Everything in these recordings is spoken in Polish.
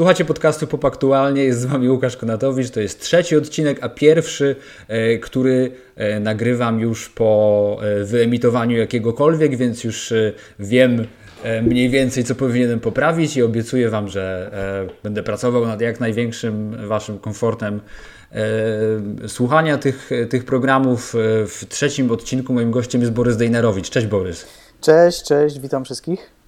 Słuchacie podcastu Pop Aktualnie, jest z Wami Łukasz Konatowicz, to jest trzeci odcinek, a pierwszy, e, który e, nagrywam już po e, wyemitowaniu jakiegokolwiek, więc już wiem mniej więcej, co powinienem poprawić i obiecuję Wam, że będę pracował nad jak największym Waszym komfortem słuchania tych, tych programów. W trzecim odcinku moim gościem jest Borys Dejnerowicz. Cześć Borys. Cześć, cześć, witam wszystkich.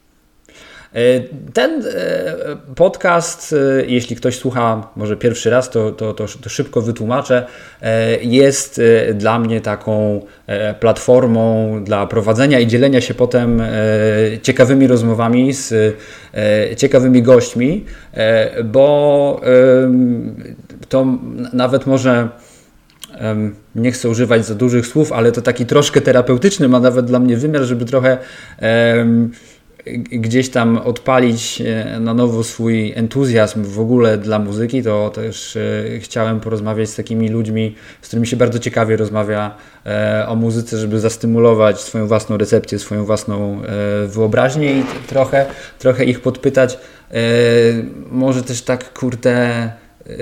E, ten e, podcast, e, jeśli ktoś słucha może pierwszy raz, to, to, to, to, szybko wytłumaczę, jest dla mnie taką platformą dla prowadzenia i dzielenia się potem ciekawymi rozmowami z ciekawymi gośćmi, bo to nawet może nie chcę używać za dużych słów, ale to taki troszkę terapeutyczny ma nawet dla mnie wymiar, żeby trochę gdzieś tam odpalić e, na nowo swój entuzjazm w ogóle dla muzyki, to też e, chciałem porozmawiać z takimi ludźmi, z którymi się bardzo ciekawie rozmawia e, o muzyce, żeby zastymulować swoją własną recepcję, swoją własną wyobraźnię i trochę, trochę ich podpytać, może też tak kurde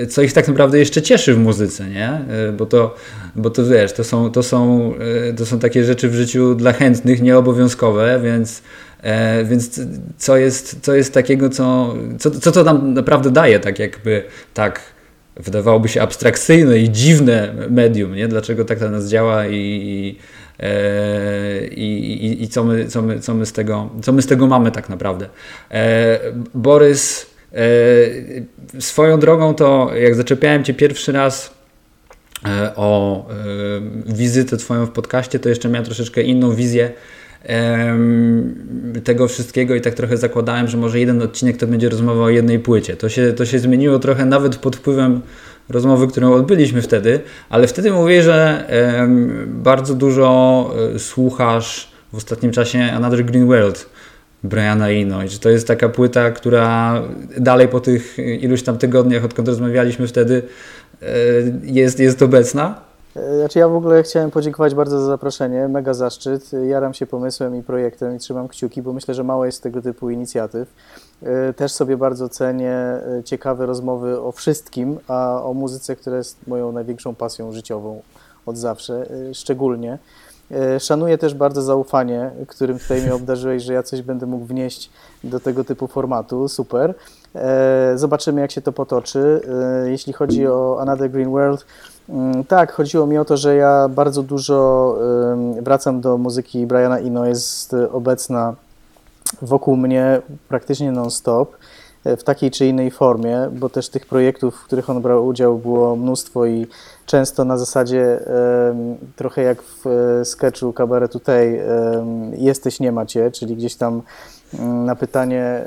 co ich tak naprawdę jeszcze cieszy w muzyce, nie? Bo to, bo to wiesz, to są, to, są, to są takie rzeczy w życiu dla chętnych, nieobowiązkowe, więc E, więc co jest, co jest takiego, co, co, co to nam naprawdę daje, tak jakby tak wydawałoby się abstrakcyjne i dziwne medium, nie? Dlaczego tak to nas działa i, e, i, i, i, co, my, co, my, co, my z tego, co my z tego mamy tak naprawdę. E, Borys, swoją drogą to jak zaczepiałem Cię pierwszy raz o wizytę Twoją w podcaście, to jeszcze miałem troszeczkę inną wizję tego wszystkiego i tak trochę zakładałem, że może jeden odcinek to będzie rozmowa o jednej płycie. To się, to się zmieniło trochę nawet pod wpływem rozmowy, którą odbyliśmy wtedy, ale wtedy mówię, że bardzo dużo e, słuchasz w ostatnim czasie Another Green World Briana Eno i że to jest taka płyta, która dalej po tych iluś tam tygodniach, odkąd rozmawialiśmy wtedy, e, jest, jest obecna. E, znaczy ja w ogóle chciałem podziękować bardzo za zaproszenie, mega zaszczyt. Jaram się pomysłem i projektem i trzymam kciuki, bo myślę, że mało jest tego typu inicjatyw. E, też sobie bardzo cenię e, ciekawe rozmowy o wszystkim, a o muzyce, która jest moją największą pasją życiową od zawsze, szczególnie. Szanuję też bardzo zaufanie, którym tutaj mnie obdarzyłeś, że ja coś będę mógł wnieść do tego typu formatu. Super. Zobaczymy, jak się to potoczy. Jeśli chodzi o Another Green World, tak, chodziło mi o to, że ja bardzo dużo wracam do muzyki Briana Eno, jest obecna wokół mnie praktycznie non-stop e, w takiej czy innej formie, bo też tych projektów, w których on brał udział było mnóstwo i często na zasadzie trochę jak w e, sketchu Kabaretu Tej jesteś, nie macie, czyli gdzieś tam Mm, na pytanie, e,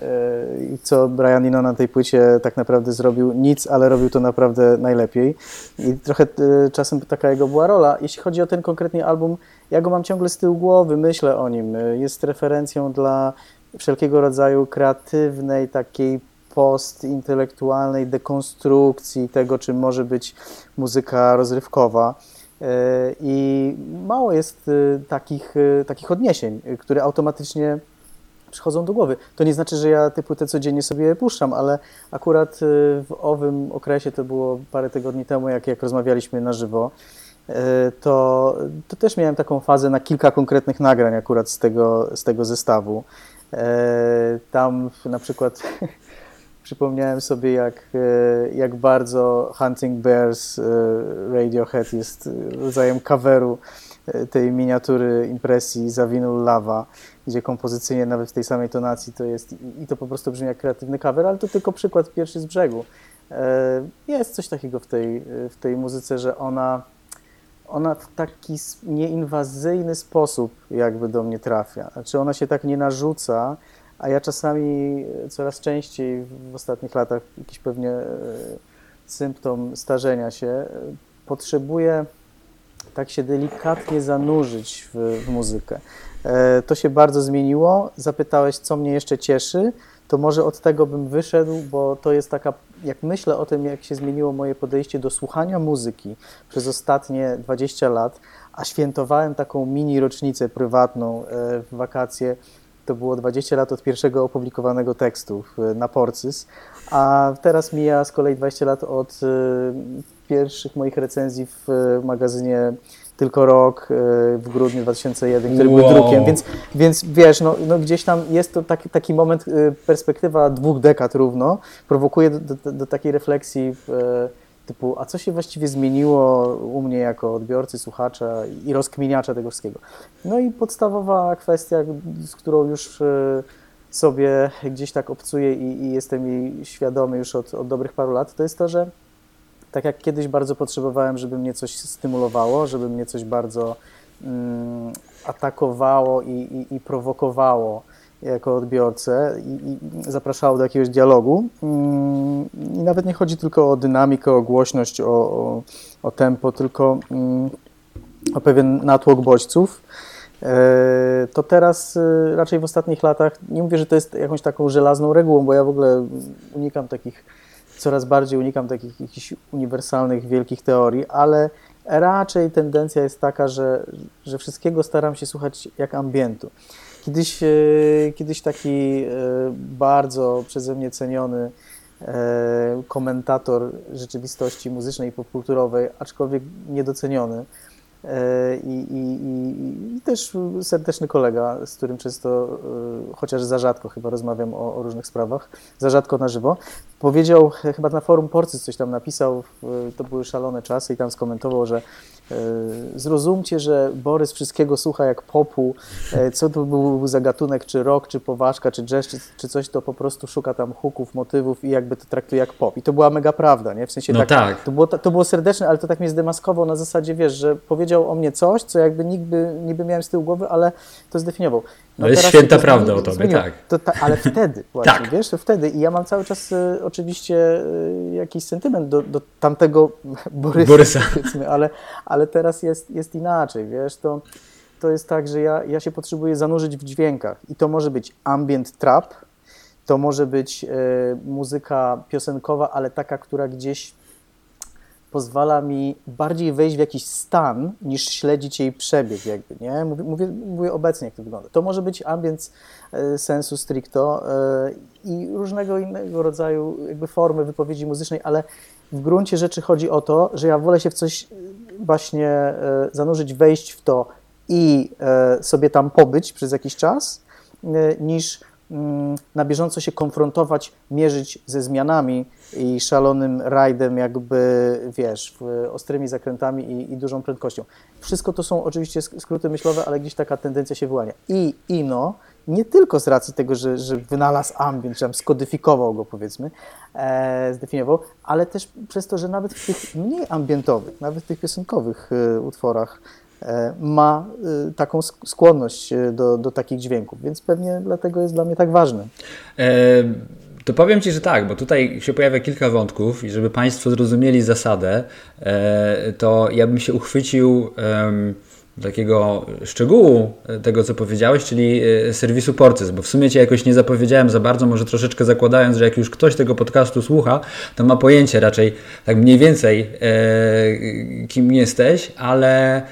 co Brian Eno na tej płycie tak naprawdę zrobił. Nic, ale robił to naprawdę najlepiej. I trochę e, czasem taka jego była rola. Jeśli chodzi o ten konkretnie album, ja go mam ciągle z tyłu głowy, myślę o nim. E, jest referencją dla wszelkiego rodzaju kreatywnej, takiej postintelektualnej dekonstrukcji tego, czym może być muzyka rozrywkowa. I mało jest takich, takich odniesień, które automatycznie przychodzą do głowy. To nie znaczy, że ja te codziennie sobie puszczam, ale akurat y, w owym okresie, to było parę tygodni temu, jak, jak rozmawialiśmy na żywo, y, to, to też miałem taką fazę na kilka konkretnych nagrań akurat z tego, z tego zestawu. Y, tam na przykład przypomniałem sobie, jak, jak bardzo Hunting Bears Radiohead jest rodzajem coveru tej miniatury impresji Zawinul Lava gdzie kompozycyjnie nawet w tej samej tonacji to jest i to po prostu brzmi jak kreatywny cover, ale to tylko przykład pierwszy z brzegu. E, jest coś takiego w tej, w tej muzyce, że ona, ona w taki nieinwazyjny sposób jakby do mnie trafia. Znaczy ona się tak nie narzuca, a ja czasami coraz częściej w ostatnich latach jakiś pewnie e, symptom starzenia się, e, potrzebuję tak się delikatnie zanurzyć w, w muzykę. E, to się bardzo zmieniło. Zapytałeś, co mnie jeszcze cieszy, to może od tego bym wyszedł, bo to jest taka, jak myślę o tym, jak się zmieniło moje podejście do słuchania muzyki przez ostatnie 20 lat, a świętowałem taką mini rocznicę prywatną e, w wakacje, to było 20 lat od pierwszego opublikowanego tekstu na Porcys, a teraz mija z kolei 20 lat od pierwszych moich recenzji w magazynie tylko rok w grudniu 2001, który wow. był drukiem, więc, więc wiesz, no, no gdzieś tam jest to taki, taki moment, perspektywa dwóch dekad równo, prowokuje do, do, do takiej refleksji w, typu, a co się właściwie zmieniło u mnie jako odbiorcy, słuchacza i rozkminiacza tego wszystkiego. No i podstawowa kwestia, z którą już e, sobie gdzieś tak obcuję i, i jestem jej świadomy już od, od dobrych paru lat, to jest to, że tak jak kiedyś bardzo potrzebowałem, żeby mnie coś stymulowało, żeby mnie coś bardzo mm, atakowało i, i, i prowokowało, jako odbiorcę i, i zapraszało do jakiegoś dialogu. Mm, I nawet nie chodzi tylko o dynamikę, o głośność, o, o, o tempo, tylko mm, o pewien natłok bodźców. E, to teraz e, raczej w ostatnich latach, nie mówię, że to jest jakąś taką żelazną regułą, bo ja w ogóle unikam takich, coraz bardziej unikam takich jakichś uniwersalnych, wielkich teorii, ale raczej tendencja jest taka, że, że wszystkiego staram się słuchać jak ambientu. Kiedyś, e, kiedyś taki e, bardzo przeze mnie ceniony e, komentator rzeczywistości muzycznej i popkulturowej, aczkolwiek niedoceniony, i, i, i, też serdeczny kolega, z którym często, chociaż za rzadko chyba rozmawiam o, o, różnych sprawach, za rzadko na żywo, powiedział, chyba na forum Porcy coś tam napisał, to były szalone czasy i tam skomentował, że E, zrozumcie, że Borys wszystkiego słucha jak popu, e, co to był za gatunek, czy rock, czy poważka, czy jazz, czy, czy coś, to po prostu szuka tam huków, motywów i jakby to traktuje jak pop. I to była mega prawda, nie? W sensie no tak, tak. To, było, to było serdeczne, ale to tak mnie zdemaskował na zasadzie, wiesz, że powiedział o mnie coś, co jakby niby, niby miałem z tyłu głowy, ale to zdefiniował. No, jest święta prawda o tobie, tak. To, ta, ale wtedy właśnie, tak. wiesz, to wtedy. I ja mam cały czas y, oczywiście y, jakiś sentyment do, do tamtego Borysa, Borysa. ale, ale teraz jest, jest inaczej, wiesz, to, to jest tak, że ja, ja się potrzebuję zanurzyć w dźwiękach i to może być ambient trap, to może być y, muzyka piosenkowa, ale taka, która gdzieś pozwala mi bardziej wejść w jakiś stan, niż śledzić jej przebieg jakby, nie? Mówię, mówię, mówię obecnie, jak to wygląda. To może być ambience e, sensu stricto e, i różnego innego rodzaju jakby formy wypowiedzi muzycznej, ale w gruncie rzeczy chodzi o to, że ja wolę się w coś właśnie e, zanurzyć, wejść w to i sobie tam pobyć przez jakiś czas, niż mm, na bieżąco się konfrontować, mierzyć ze zmianami i szalonym rajdem, jakby wiesz, ostrymi zakrętami i, i, dużą prędkością. Wszystko to są oczywiście skróty myślowe, ale gdzieś taka tendencja się wyłania. I Ino, nie tylko z racji tego, że, że wynalazł ambient, że skodyfikował go powiedzmy, e, zdefiniował, ale też przez to, że nawet w tych mniej ambientowych, nawet w tych piosenkowych e, utworach e, ma e, taką skłonność e, do, do takich dźwięków, więc pewnie dlatego jest dla mnie tak ważny. E to powiem Ci, że tak, bo tutaj się pojawia kilka wątków i żeby Państwo zrozumieli zasadę, e, to ja bym się uchwycił takiego szczegółu tego, co powiedziałeś, czyli e, serwisu Porcys, bo w sumie Cię jakoś nie zapowiedziałem za bardzo, może troszeczkę zakładając, że jak już ktoś tego podcastu słucha, to ma pojęcie raczej tak mniej więcej e, kim jesteś, ale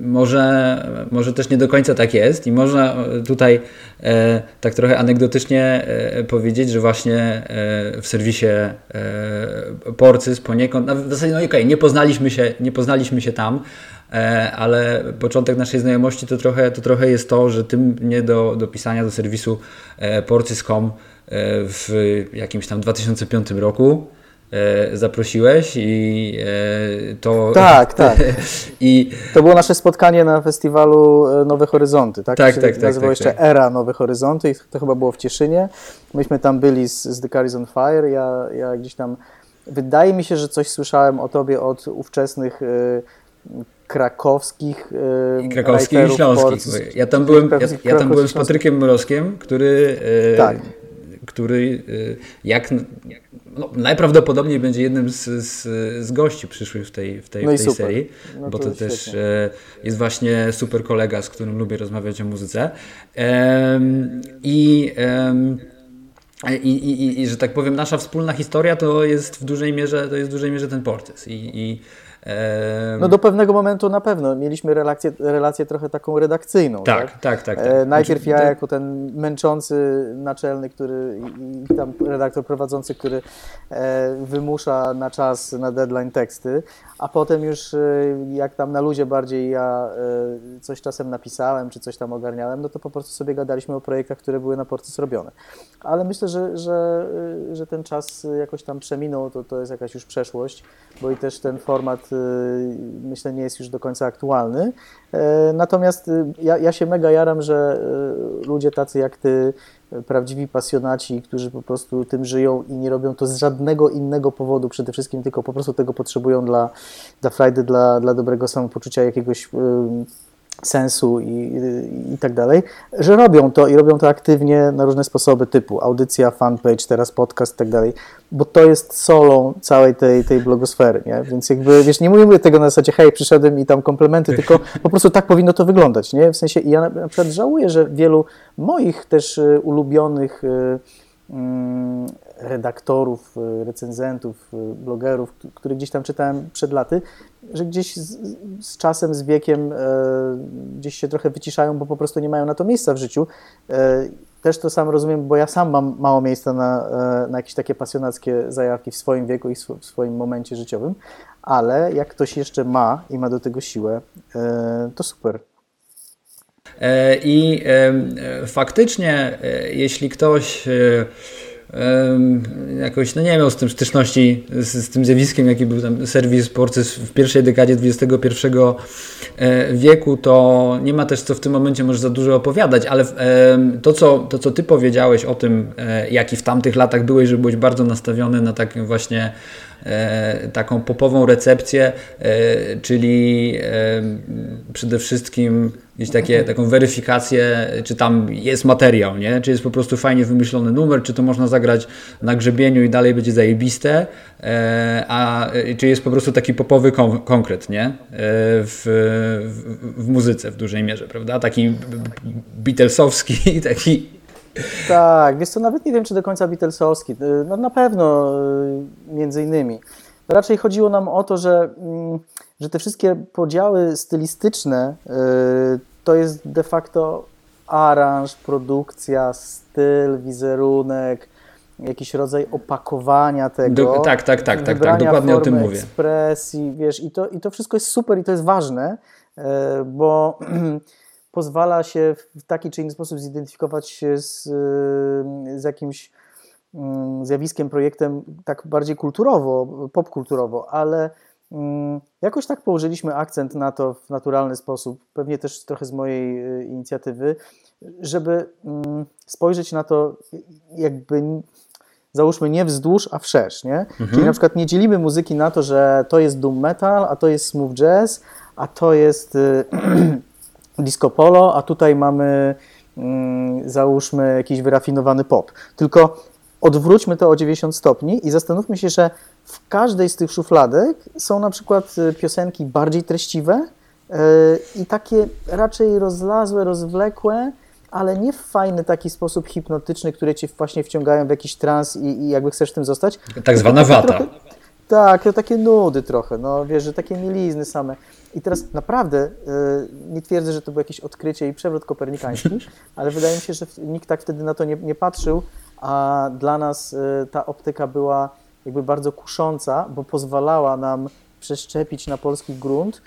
może, może też nie do końca tak jest i można tutaj e, tak trochę anegdotycznie e, powiedzieć, że właśnie e, w serwisie Porcys poniekąd, w zasadzie no okej, okay, nie poznaliśmy się, nie poznaliśmy się tam, ale początek naszej znajomości to trochę, to trochę jest to, że Ty mnie do, do pisania do serwisu porcys.com w jakimś tam 2005 roku zaprosiłeś i e, to... Tak, tak. I... To było nasze spotkanie na festiwalu e, Nowe Horyzonty, tak? Tak, tak, tak. Nazywało tak, jeszcze tak. Era Nowe Horyzonty i to chyba było w Cieszynie. Myśmy tam byli z, z The Car on Fire, ja, ja gdzieś tam... Wydaje mi się, że coś słyszałem o tobie od ówczesnych krakowskich I krakowskich i śląskich. Ja tam byłem, ja, ja tam byłem z Patrykiem Mrozkiem, który, tak. który jak, jak no, najprawdopodobniej będzie jednym z, z, z gości przyszłych w tej, w tej, no w tej serii, no bo to, to też e, jest właśnie super kolega, z którym lubię rozmawiać o muzyce. I i, i, I, że tak powiem, nasza wspólna historia to jest w dużej mierze, to jest w dużej mierze ten portys. I, i No do pewnego momentu na pewno. Mieliśmy relację, relację trochę taką redakcyjną. Tak, tak, tak. tak, tak. Najpierw znaczy, ja jako ten męczący naczelny, który i tam redaktor prowadzący, który wymusza na czas, na deadline teksty, a potem już jak tam na luzie bardziej ja coś czasem napisałem, czy coś tam ogarniałem, no to po prostu sobie gadaliśmy o projektach, które były na porty zrobione. Ale myślę, że, że, że ten czas jakoś tam przeminął, to, to jest jakaś już przeszłość, bo i też ten format myślę nie jest już do końca aktualny. Natomiast ja, ja się mega jaram, że ludzie tacy jak ty, prawdziwi pasjonaci, którzy po prostu tym żyją i nie robią to z żadnego innego powodu, przede wszystkim tylko po prostu tego potrzebują dla, dla frajdy, dla, dla dobrego samopoczucia, jakiegoś sensu i, i, tak dalej, że robią to i robią to aktywnie na różne sposoby, typu audycja, fanpage, teraz podcast i tak dalej, bo to jest solą całej tej, tej blogosfery, nie? Więc jakby, wiesz, nie mówimy tego na zasadzie, hej, przyszedłem i tam komplementy, tylko po prostu tak powinno to wyglądać, nie? W sensie, ja na przykład żałuję, że wielu moich też y, ulubionych y, redaktorów, y, recenzentów, blogerów, których gdzieś tam czytałem przed laty, że gdzieś z, z, czasem, z wiekiem e, gdzieś się trochę wyciszają, bo po prostu nie mają na to miejsca w życiu. E, też to sam rozumiem, bo ja sam mam mało miejsca na, e, na jakieś takie pasjonackie zajawki w swoim wieku i w swoim momencie życiowym, ale jak ktoś jeszcze ma i ma do tego siłę, e, to super. E, I faktycznie, jeśli ktoś jakoś, no nie miał z tym styczności z, z, tym zjawiskiem, jaki był tam serwis Porcys w pierwszej dekadzie XXI e, wieku, to nie ma też co w tym momencie może za dużo opowiadać, ale to co, to, co Ty powiedziałeś o tym, e, jaki w tamtych latach byłeś, że byłeś bardzo nastawiony na takim właśnie E, taką popową recepcję, e, czyli e, przede wszystkim gdzieś takie, taką weryfikację, czy tam jest materiał, nie? czy jest po prostu fajnie wymyślony numer, czy to można zagrać na grzebieniu i dalej będzie zajebiste, a czy jest po prostu taki popowy kon konkret nie? W, w, w muzyce w dużej mierze, prawda? Taki Beatlesowski, taki tak, wiesz co, nawet nie wiem, czy do końca Beatlesowski. Y, no na pewno y, między innymi. Raczej chodziło nam o to, że, mm, że te wszystkie podziały stylistyczne y, to jest de facto aranż, produkcja, styl, wizerunek, jakiś rodzaj opakowania tego. Do, tak, tak, tak, tak, tak, dokładnie o tym mówię. ekspresji, wiesz, i to, i to wszystko jest super i to jest ważne, bo pozwala się w taki czy inny sposób zidentyfikować się z, z jakimś mm, zjawiskiem, projektem tak bardziej kulturowo, popkulturowo, ale mm, jakoś tak położyliśmy akcent na to w naturalny sposób, pewnie też trochę z mojej y, inicjatywy, żeby mm, spojrzeć na to jakby załóżmy nie wzdłuż, a wszerz, nie? Mhm. Czyli na przykład nie dzielimy muzyki na to, że to jest doom metal, a to jest smooth jazz, a to jest y, disco polo, a tutaj mamy mm, załóżmy jakiś wyrafinowany pop. Tylko odwróćmy to o 90 stopni i zastanówmy się, że w każdej z tych szufladek są na przykład y, piosenki bardziej treściwe yy, i takie raczej rozlazłe, rozwlekłe, ale nie w fajny taki sposób hipnotyczny, które cię właśnie wciągają w jakiś trans i, i jakby chcesz tym zostać. Tak zwana wata. Trochę, tak, takie nudy trochę, no wiesz, że takie mielizny same. I teraz naprawdę y, nie twierdzę, że to było jakieś odkrycie i przewrót kopernikański, ale wydaje mi się, że nikt tak wtedy na to nie, nie patrzył, a dla nas y, ta optyka była jakby bardzo kusząca, bo pozwalała nam przeszczepić na polski grunt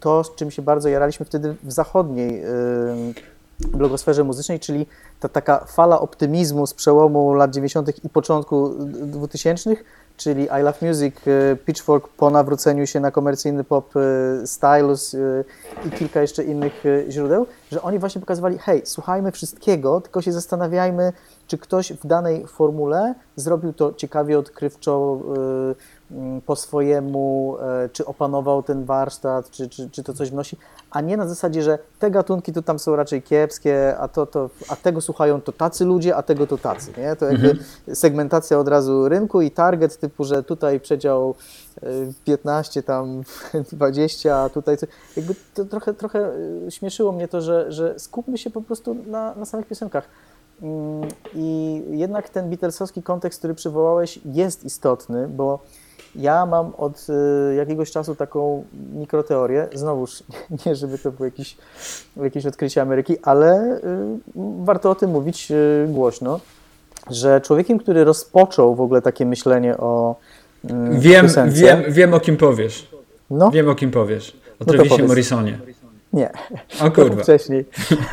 to, z czym się bardzo jaraliśmy wtedy w zachodniej y, blogosferze muzycznej, czyli ta taka fala optymizmu z przełomu lat 90. i początku 2000 czyli I Love Music, y, Pitchfork po nawróceniu się na komercyjny pop, y, Stylus y, i kilka jeszcze innych źródeł, że oni właśnie pokazywali, hej, słuchajmy wszystkiego, tylko się zastanawiajmy, czy ktoś w danej formule zrobił to ciekawie, odkrywczo, po swojemu, czy opanował ten warsztat, czy, czy, czy to coś wnosi, a nie na zasadzie, że te gatunki to tam są raczej kiepskie, a, to, to, a tego słuchają to tacy ludzie, a tego to tacy. Nie? To jakby mhm. segmentacja od razu rynku i target typu, że tutaj przedział 15, y, tam 20, a tutaj jakby to trochę, trochę y, śmieszyło mnie to, że, że skupmy się po prostu na, na samych piosenkach. Mm, I jednak ten Beatlesowski kontekst, który przywołałeś, jest istotny, bo Ja mam od y, jakiegoś czasu taką mikroteorię, znowuż nie żeby to było jakieś, jakieś odkrycie Ameryki, ale y, warto o tym mówić y, głośno, że człowiekiem, który rozpoczął w ogóle takie myślenie o Wiem, wiem, wiem o kim powiesz. No? Wiem o kim powiesz. O no Morrisonie. Nie. O kurwa. Wcześniej.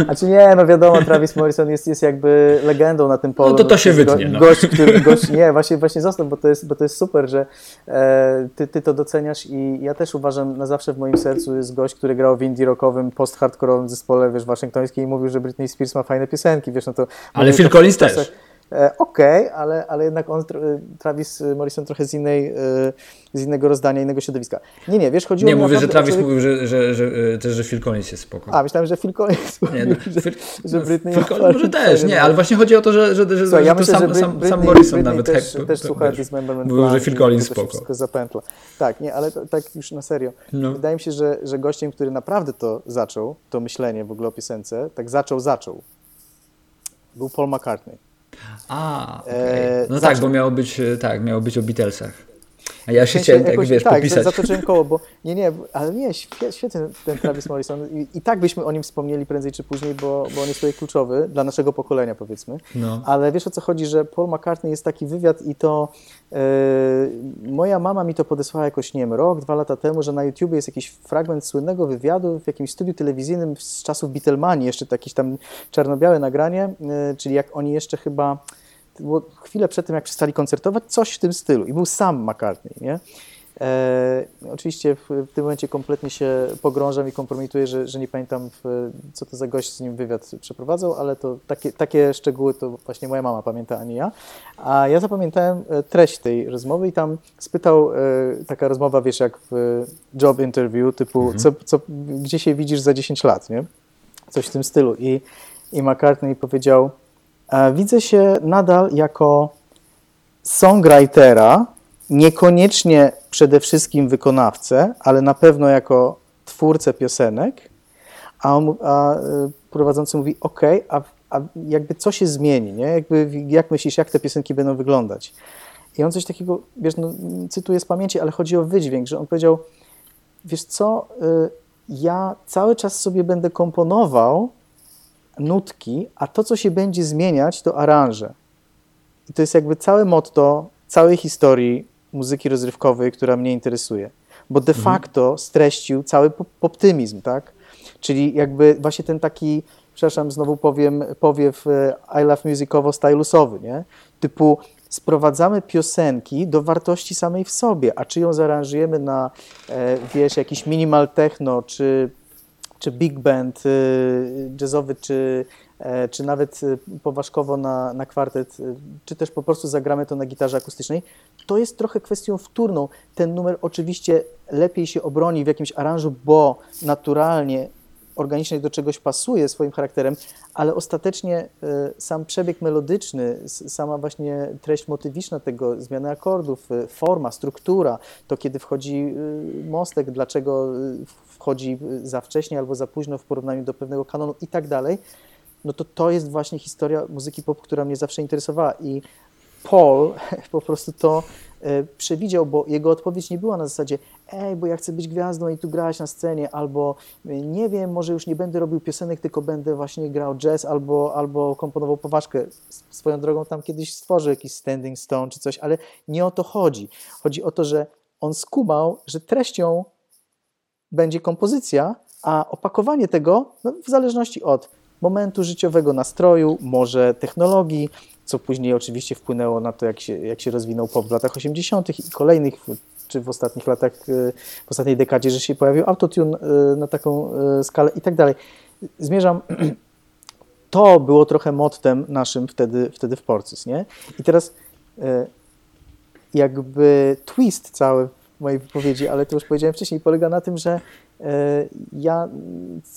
Znaczy nie, no wiadomo, Travis Morrison jest, jest jakby legendą na tym polu. No to to się wytnie. Go, no. Gość, który, gość, nie, właśnie, właśnie został, bo to jest, bo to jest super, że e, ty, ty to doceniasz i ja też uważam, na zawsze w moim sercu jest gość, który grał w indie rockowym, post-hardkorowym zespole, wiesz, waszyngtońskiej i mówił, że Britney Spears ma fajne piosenki, wiesz, no to... Ale Phil Collins też. E, okej, okay, ale, ale jednak on, Travis Morrison trochę z, innej, e, z innego rozdania, innego środowiska. Nie, nie, wiesz, chodziło Nie, mówię, że Travis człowiek... mówił, że, że, że, e, też, że Phil Collins jest spoko. A, myślałem, że Phil Collins mówił, nie, no, że, Phil, że no, Britney... Phil Collins może też, nie, ale właśnie chodzi o to, że, że, że, Słuchaj, ja myślę, sam, że sam, sam Morrison Britney nawet też, też słucha Dismemberment Mówił, że Phil Collins spoko. wszystko zapętla. Tak, nie, ale to, tak już na serio. No. Wydaje mi się, że, że gościem, który naprawdę to zaczął, to myślenie w ogóle o piosence, tak zaczął, zaczął, był Paul McCartney. A, okay. E, no tak, bo miało być, e, tak, miało być o Beatlesach. A ja się chciałem, tak, wiesz, tak, popisać. zatoczyłem koło, bo nie, nie, ale nie, świetny ten Travis Morrison I, i, tak byśmy o nim wspomnieli prędzej czy później, bo, bo on jest tutaj kluczowy dla naszego pokolenia, powiedzmy. No. Ale wiesz o co chodzi, że Paul McCartney jest taki wywiad i to yy, moja mama mi to podesłała jakoś, nie wiem, rok, dwa lata temu, że na YouTubie jest jakiś fragment słynnego wywiadu w jakimś studiu telewizyjnym z czasów Beatlemanii, jeszcze jakieś tam czarno-białe nagranie, yy, czyli jak oni jeszcze chyba było chwilę przed tym, jak przestali koncertować, coś w tym stylu. I był sam McCartney, nie? E, oczywiście w, w, tym momencie kompletnie się pogrążam i kompromituję, że, że nie pamiętam, w, co to za gość z nim wywiad przeprowadzał, ale to takie, takie szczegóły to właśnie moja mama pamięta, a nie ja. A ja zapamiętałem e, treść tej rozmowy i tam spytał, e, taka rozmowa, wiesz, jak w job interview, typu, mhm. co, co, gdzie się widzisz za 10 lat, nie? Coś w tym stylu. I, i McCartney powiedział, widzę się nadal jako songwritera, niekoniecznie przede wszystkim wykonawcę, ale na pewno jako twórcę piosenek, a, on, a e, prowadzący mówi, ok, a, a jakby co się zmieni, nie? Jakby, jak myślisz, jak te piosenki będą wyglądać? I on coś takiego, wiesz, no, cytuję z pamięci, ale chodzi o wydźwięk, że on powiedział, wiesz co, y, ja cały czas sobie będę komponował nutki, a to, co się będzie zmieniać, to aranże. I to jest jakby całe motto całej historii muzyki rozrywkowej, która mnie interesuje. Bo de mhm. facto streścił cały optymizm, tak? Czyli jakby właśnie ten taki, przepraszam, znowu powiem, powiew e, I Love Musicowo-stylusowy, nie? Typu sprowadzamy piosenki do wartości samej w sobie, a czy ją zaaranżujemy na, e, wiesz, jakiś minimal techno, czy czy big band y, jazzowy, czy, e, czy nawet y, poważkowo na, na kwartet, y, czy też po prostu zagramy to na gitarze akustycznej, to jest trochę kwestią wtórną. Ten numer oczywiście lepiej się obroni w jakimś aranżu, bo naturalnie organicznie do czegoś pasuje swoim charakterem, ale ostatecznie sam przebieg melodyczny, sama właśnie treść motywiczna tego, zmiany akordów, forma, struktura, to kiedy wchodzi mostek, dlaczego wchodzi za wcześnie albo za późno w porównaniu do pewnego kanonu i tak dalej, no to to jest właśnie historia muzyki pop, która mnie zawsze interesowała i Paul po prostu to e, przewidział, bo jego odpowiedź nie była na zasadzie ej, bo ja chcę być gwiazdą i tu grać na scenie, albo nie wiem, może już nie będę robił piosenek, tylko będę właśnie grał jazz, albo, albo komponował poważkę. Swoją drogą tam kiedyś stworzył jakiś Standing Stone czy coś, ale nie o to chodzi. Chodzi o to, że on skumał, że treścią będzie kompozycja, a opakowanie tego no, w zależności od momentu życiowego, nastroju, może technologii, co później oczywiście wpłynęło na to, jak się, jak się rozwinął pop w latach 80. i kolejnych, czy w ostatnich latach, y, w ostatniej dekadzie, że się pojawił autotune y, na taką y, skalę i tak dalej. Zmierzam, to było trochę mottem naszym wtedy, wtedy w Porcys, nie? I teraz jakby twist cały mojej wypowiedzi, ale to już powiedziałem wcześniej, polega na tym, że e, ja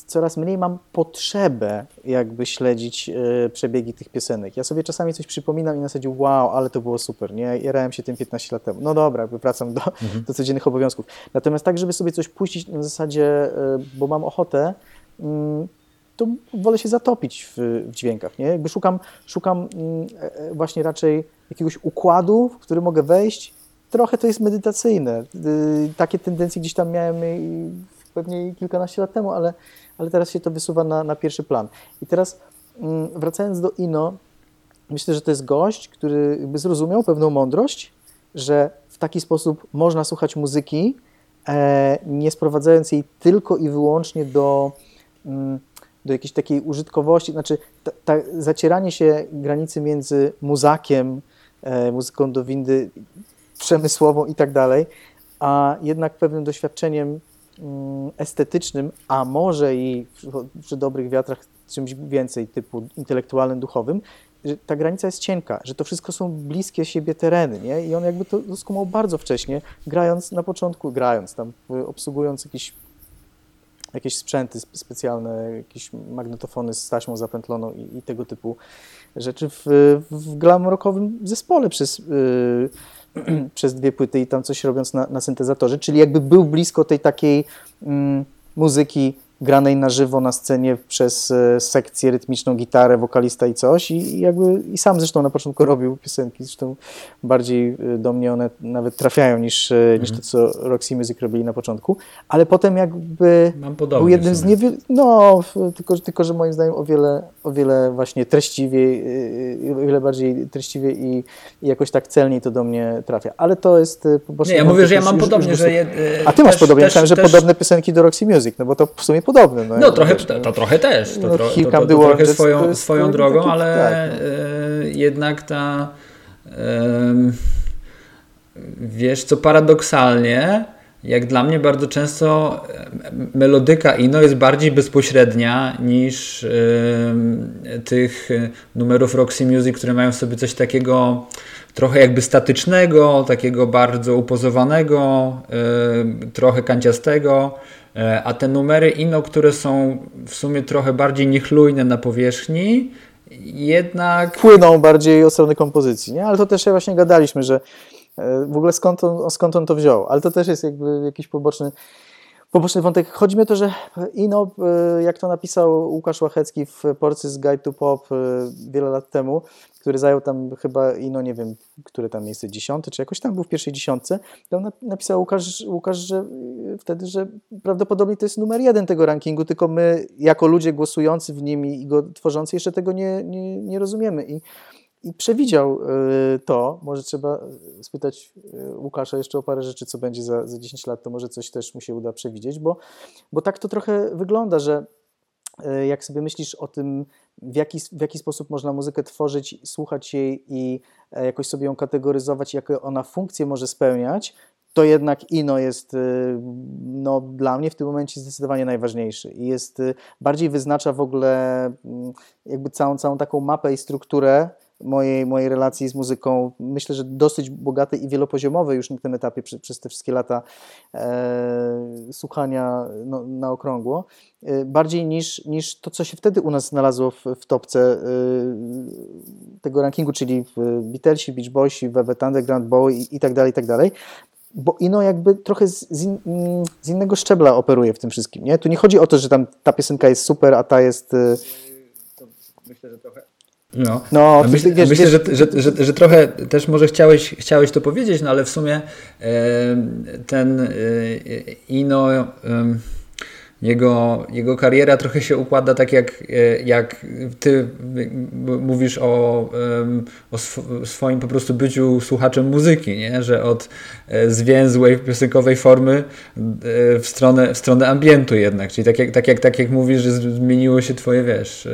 coraz mniej mam potrzebę jakby śledzić e, przebiegi tych piosenek. Ja sobie czasami coś przypominam i na zasadzie wow, ale to było super, nie? Jarałem się tym 15 lat temu. No dobra, jakby wracam do, mhm. do codziennych obowiązków. Natomiast tak, żeby sobie coś puścić na zasadzie, e, bo mam ochotę, mm, to wolę się zatopić w, w dźwiękach, nie? Jakby szukam, szukam mm, właśnie raczej jakiegoś układu, w który mogę wejść, trochę to jest medytacyjne. Takie tendencje gdzieś tam miałem pewnie kilkanaście lat temu, ale, ale teraz się to wysuwa na, na pierwszy plan. I teraz mm, wracając do Ino, myślę, że to jest gość, który by zrozumiał pewną mądrość, że w taki sposób można słuchać muzyki, e, nie sprowadzając jej tylko i wyłącznie do, mm, do jakiejś takiej użytkowości, znaczy ta, ta zacieranie się granicy między muzakiem, e, muzyką do windy przemysłową i tak dalej, a jednak pewnym doświadczeniem mm, estetycznym, a może i przy dobrych wiatrach czymś więcej typu intelektualnym, duchowym, że ta granica jest cienka, że to wszystko są bliskie siebie tereny, nie? I on jakby to doskumał bardzo wcześnie, grając na początku, grając tam, obsługując jakieś, jakieś sprzęty specjalne, jakieś magnetofony z taśmą zapętloną i, i tego typu rzeczy w, w glam rockowym zespole przez, yy, przez dwie płyty i tam coś robiąc na, na syntezatorze, czyli jakby był blisko tej takiej yy, muzyki granej na żywo na scenie przez e, sekcję rytmiczną, gitarę, wokalista i coś. I jakby i sam zresztą na początku robił piosenki, zresztą bardziej e, do mnie one nawet trafiają niż, mhm. niż to, co Roxy Music robili na początku, ale potem jakby był jednym z niewielu, no tylko, tylko, że moim zdaniem o wiele, o wiele właśnie treściwiej, o wiele bardziej treściwie i, i jakoś tak celniej to do mnie trafia, ale to jest Nie, ja mówię, że ja mam już, podobnie, już że... Je, A ty też, masz podobnie, też, myślałem, że też... podobne piosenki do Roxy Music, no bo to w sumie podobny. No, no trochę, to, to, trochę też. To, no, tro, to, to, to trochę swoją, swoją drogą, taki, ale tak, no. jednak ta wiesz co, paradoksalnie jak dla mnie bardzo często melodyka Ino jest bardziej bezpośrednia niż tych numerów Roxy Music, które mają sobie coś takiego trochę jakby statycznego, takiego bardzo upozowanego, y, trochę kanciastego. E, a te numery Ino, które są w sumie trochę bardziej niechlujne na powierzchni, jednak... Płyną bardziej od strony kompozycji, nie? Ale to też właśnie gadaliśmy, że e, w ogóle skąd on, skąd on to wziął, ale to też jest jakby jakiś poboczny poboczny wątek. Chodzi mi o to, że Ino, e, jak to napisał Łukasz Łachecki w Porcy's Guide to Pop wiele lat temu, który zajął tam chyba, i no nie wiem, które tam miejsce, dziesiąte, czy jakoś tam był w pierwszej dziesiątce, tam napisał Łukasz, Łukasz że y, wtedy, że prawdopodobnie to jest numer jeden tego rankingu, tylko my jako ludzie głosujący w nim i go tworzący jeszcze tego nie, nie, nie rozumiemy. I, i przewidział y, to. Może trzeba spytać y, Łukasza jeszcze o parę rzeczy, co będzie za, za 10 lat, to może coś też mu się uda przewidzieć, bo, bo tak to trochę wygląda, że jak sobie myślisz o tym, w jaki, w jaki sposób można muzykę tworzyć, słuchać jej i e, jakoś sobie ją kategoryzować, jakie ona funkcje może spełniać, to jednak Ino jest y, no, dla mnie w tym momencie zdecydowanie najważniejszy i jest, y, bardziej wyznacza w ogóle mm, jakby całą, całą taką mapę i strukturę mojej, mojej relacji z muzyką, myślę, że dosyć bogatej i wielopoziomowej już na tym etapie przy, przez te wszystkie lata e, słuchania no, na okrągło, e, bardziej niż, niż to, co się wtedy u nas znalazło w, w topce e, tego rankingu, czyli Beatlesi, Beach Boysi, Velvet Underground, Bowie i, i tak dalej, i tak dalej bo Ino jakby trochę z, in, z, innego szczebla operuje w tym wszystkim. Nie? Tu nie chodzi o to, że tam ta piosenka jest super, a ta jest. E, myślę, że trochę no, no myśl, wiesz, myślę, wiesz, że, że, że, że, trochę też może chciałeś, chciałeś to powiedzieć, no ale w sumie ten e, Ino, jego, jego kariera trochę się układa tak jak, e, jak ty mówisz o, o swoim po prostu byciu słuchaczem muzyki, nie? że od e, zwięzłej piosenkowej formy w stronę, w stronę ambientu jednak, czyli tak jak, tak, jak, tak jak mówisz, że zmieniło się twoje, wiesz,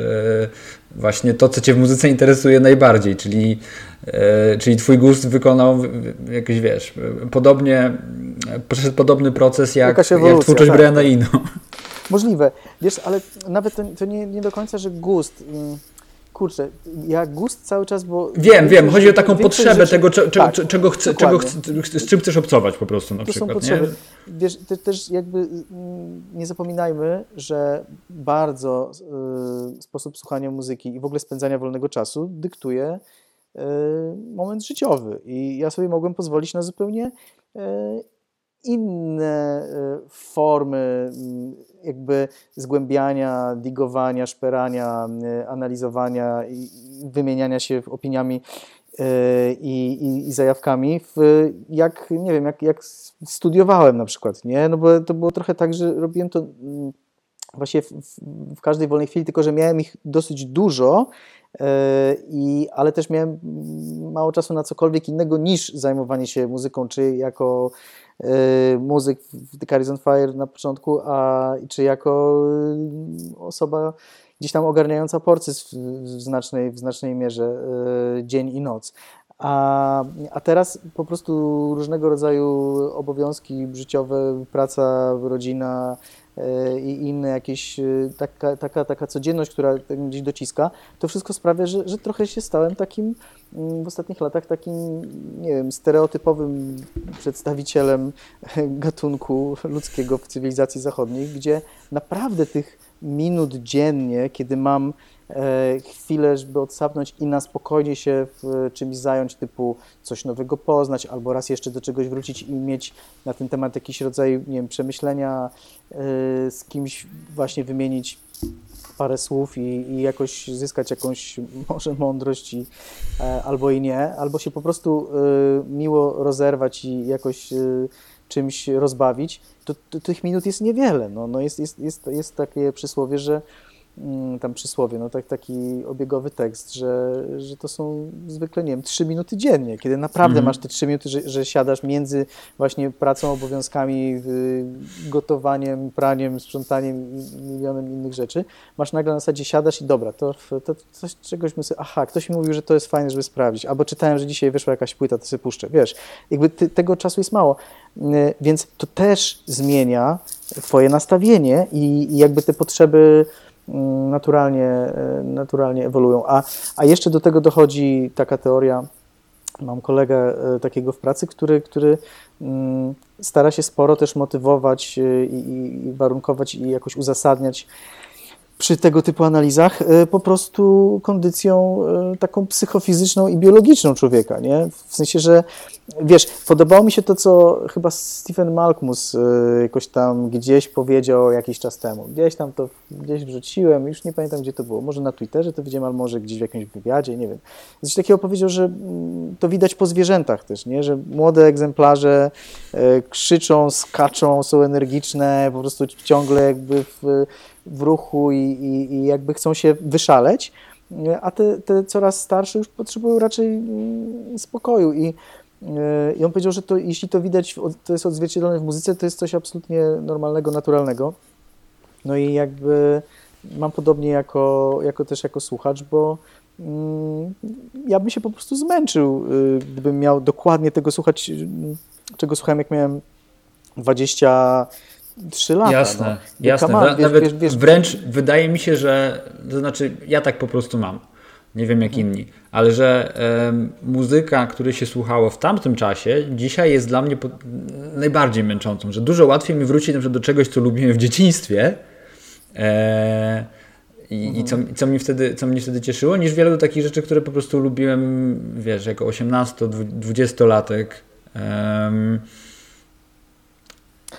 właśnie to, co Cię w muzyce interesuje najbardziej, czyli, e, czyli Twój gust wykonał jakiś, wiesz, podobnie, przeszedł podobny proces jak, jak twórczość tak. Briana Ino. Możliwe. Wiesz, ale nawet to, to nie, nie do końca, że gust mm, kurczę, ja gust cały czas, bo... Wiem, wiem, chodzi o taką potrzebę rzeczy, tego, cze, tak, czego, chce, czego z czym chcesz obcować po prostu na to przykład. Są potrzeby. Nie? Wiesz, te, też jakby mm, nie zapominajmy, że bardzo y, sposób słuchania muzyki i w ogóle spędzania wolnego czasu dyktuje y, moment życiowy i ja sobie mogłem pozwolić na zupełnie y, inne y, formy mm, jakby zgłębiania, digowania, szperania, y, analizowania i wymieniania się opiniami i, i, i zajawkami, w, jak, nie wiem, jak, jak studiowałem na przykład, nie? No bo to było trochę tak, że robiłem to mm, właśnie w, w, każdej wolnej chwili, tylko że miałem ich dosyć dużo, i, ale też miałem mało czasu na cokolwiek innego niż zajmowanie się muzyką, czy jako muzyk w The Carries on Fire na początku, a czy jako osoba gdzieś tam ogarniająca porcy w, znacznej, w znacznej mierze dzień i noc. A, a teraz po prostu różnego rodzaju obowiązki życiowe, praca, rodzina, i inne jakieś, taka, taka, taka codzienność, która gdzieś dociska, to wszystko sprawia, że, że trochę się stałem takim w ostatnich latach takim, nie wiem, stereotypowym przedstawicielem gatunku ludzkiego w cywilizacji zachodniej, gdzie naprawdę tych minut dziennie, kiedy mam E, chwilę, żeby odsapnąć i na spokojnie się czymś zająć, typu coś nowego poznać, albo raz jeszcze do czegoś wrócić i mieć na ten temat jakiś rodzaj, nie wiem, przemyślenia, e, z kimś właśnie wymienić parę słów i, i jakoś zyskać jakąś może mądrość i, e, albo i nie, albo się po prostu miło rozerwać i jakoś czymś rozbawić, to, to tych minut jest niewiele. No, no jest, jest, jest, jest takie przysłowie, że tam przysłowie, no tak, taki obiegowy tekst, że, że to są zwykle, nie wiem, trzy minuty dziennie, kiedy naprawdę mm. masz te trzy minuty, że, że, siadasz między właśnie pracą, obowiązkami, gotowaniem, praniem, sprzątaniem i milionem innych rzeczy, masz nagle na zasadzie siadasz i dobra, to, to coś, czegoś myślę, aha, ktoś mi mówił, że to jest fajne, żeby sprawdzić, albo czytałem, że dzisiaj wyszła jakaś płyta, to sobie puszczę, wiesz, jakby ty, tego czasu jest mało, y, więc to też zmienia twoje nastawienie i, i jakby te potrzeby Mm, naturalnie, e, naturalnie ewoluują. A, a jeszcze do tego dochodzi taka teoria, mam kolegę e, takiego w pracy, który, który mm, stara się sporo też motywować e, i, i warunkować i jakoś uzasadniać przy tego typu analizach e, po prostu kondycją e, taką psychofizyczną i biologiczną człowieka, nie? W sensie, że wiesz, podobało mi się to, co chyba Stephen Malkmus e, jakoś tam gdzieś powiedział jakiś czas temu. Gdzieś tam to gdzieś wrzuciłem, już nie pamiętam, gdzie to było. Może na Twitterze to widziałem, ale może gdzieś w jakimś wywiadzie, nie wiem. Coś takiego powiedział, że mm, to widać po zwierzętach też, nie? Że młode egzemplarze krzyczą, skaczą, są energiczne, po prostu ciągle jakby w w ruchu i, i, i jakby chcą się wyszaleć, a te, te coraz starsze już potrzebują raczej mm, spokoju i e, i on powiedział, że to, jeśli to widać, to jest odzwierciedlone w muzyce, to jest coś absolutnie normalnego, naturalnego. No i jakby mam podobnie jako, jako też jako słuchacz, bo mm, ja bym się po prostu zmęczył, y, gdybym miał dokładnie tego słuchać, y, czego słuchałem, jak miałem 20 Trzy lata. Jasne, no. jasne. On, Nawet wiesz, wiesz, wręcz wydaje mi się, że to znaczy ja tak po prostu mam. Nie wiem jak inni, ale że muzyka, której się słuchało w tamtym czasie, dzisiaj jest dla mnie po, najbardziej męczącą. Że dużo łatwiej mi wrócić do czegoś, co lubiłem w dzieciństwie. E, i, mhm. i co, co, mi wtedy, co mnie wtedy cieszyło, niż wiele do takich rzeczy, które po prostu lubiłem, wiesz, jako 18-20-latek. Um,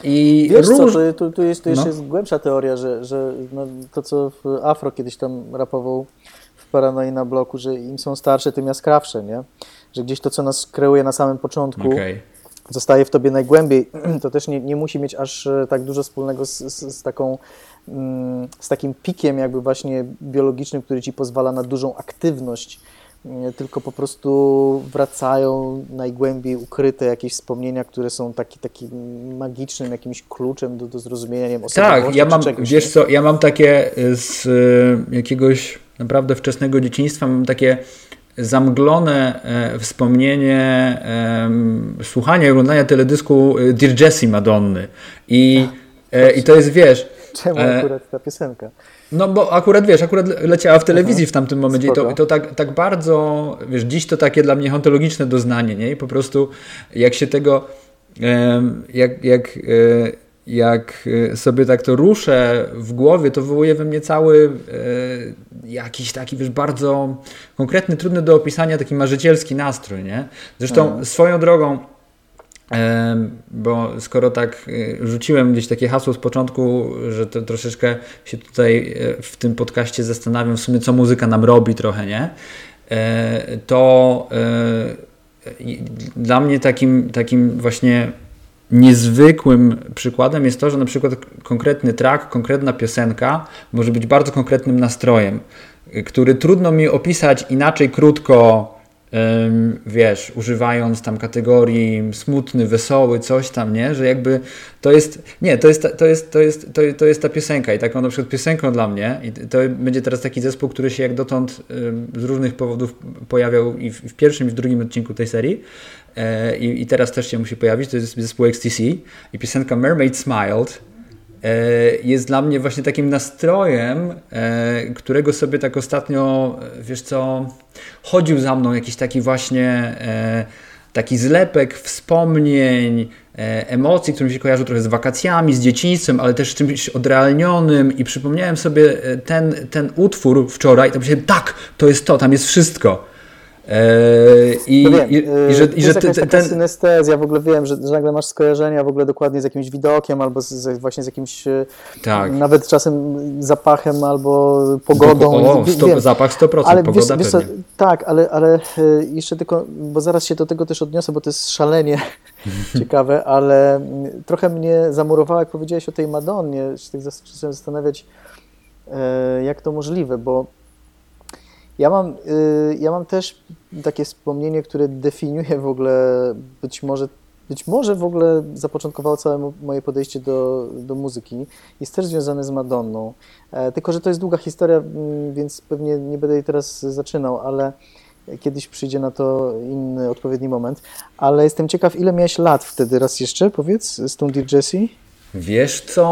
i Wiesz róż... co, tu, tu, jest, tu jeszcze no. jest głębsza teoria, że, że no, to co w Afro kiedyś tam rapował w Paranoi na bloku, że im są starsze, tym jaskrawsze, nie? Że gdzieś to, co nas kreuje na samym początku, okay. zostaje w tobie najgłębiej. To też nie, nie musi mieć aż e, tak dużo wspólnego z, z, z taką mm, z takim pikiem jakby właśnie biologicznym, który ci pozwala na dużą aktywność tylko po prostu wracają najgłębiej ukryte jakieś wspomnienia, które są taki, taki magicznym jakimś kluczem do, do zrozumienia nie wiem, Tak, ja mam, czegoś, wiesz co, ja mam takie z y, jakiegoś naprawdę wczesnego dzieciństwa, mam takie zamglone e, wspomnienie e, słuchania i oglądania teledysku y, Dear Jessie Madonny. I, e, i to jest, wiesz... Czemu akurat ta piosenka? No bo akurat wiesz, akurat leciała w telewizji w tamtym momencie i to, i to tak, tak bardzo, wiesz, dziś to takie dla mnie ontologiczne doznanie, nie? I po prostu jak się tego, jak, jak, e, jak sobie tak to ruszę w głowie, to wywołuje we mnie cały e, jakiś taki, wiesz, bardzo konkretny, trudny do opisania, taki marzycielski nastrój, nie? Zresztą mhm. swoją drogą bo skoro tak y, rzuciłem gdzieś takie hasło z początku, że to troszeczkę się tutaj e, w tym podcaście zastanawiam w sumie, co muzyka nam robi trochę, nie? to dla mnie takim, takim właśnie niezwykłym przykładem jest to, że na przykład konkretny track, konkretna piosenka może być bardzo konkretnym nastrojem, który trudno mi opisać inaczej krótko, wiesz, używając tam kategorii smutny, wesoły, coś tam, nie, że jakby to jest, nie, to jest, to jest, to jest, to to jest ta piosenka i taką na przykład piosenką dla mnie i to będzie teraz taki zespół, który się jak dotąd z różnych powodów pojawiał i w, pierwszym i w drugim odcinku tej serii. E, i, i teraz też się musi pojawić, to jest zespół XTC i piosenka Mermaid Smiled jest dla mnie właśnie takim nastrojem, e, którego sobie tak ostatnio, e, wiesz co, chodził za mną jakiś taki właśnie taki zlepek wspomnień, emocji, które mi się kojarzą trochę z wakacjami, z dzieciństwem, ale też czymś odrealnionym i przypomniałem sobie ten, ten utwór wczoraj i to myślałem, tak, to jest to, tam jest wszystko. Eee, I, wiem, i, i, że, i że ten, taka synestezja, w ogóle wiem, że, że nagle masz skojarzenia w ogóle dokładnie z jakimś widokiem albo z, właśnie z jakimś e, tak. nawet czasem zapachem albo pogodą. O, sto, zapach 100%, ale pogoda wiesz, wiesz, Tak, ale, ale e, jeszcze tylko, bo zaraz się do tego też odniosę, bo to jest szalenie ciekawe, ale mm, trochę mnie zamurowało, jak powiedziałeś o tej Madonnie, się tak zastanawiać, e, jak to możliwe, bo ja mam, y, ja mam też takie wspomnienie, które definiuje w ogóle być może, być może w ogóle zapoczątkowało całe moje podejście do, do muzyki. Jest też związane z Madonną. E, tylko, że to jest długa historia, więc pewnie nie będę jej teraz zaczynał, ale kiedyś przyjdzie na to inny, odpowiedni moment. Ale jestem ciekaw, ile miałeś lat wtedy, raz jeszcze powiedz, z tą Dear Jessie? Wiesz co?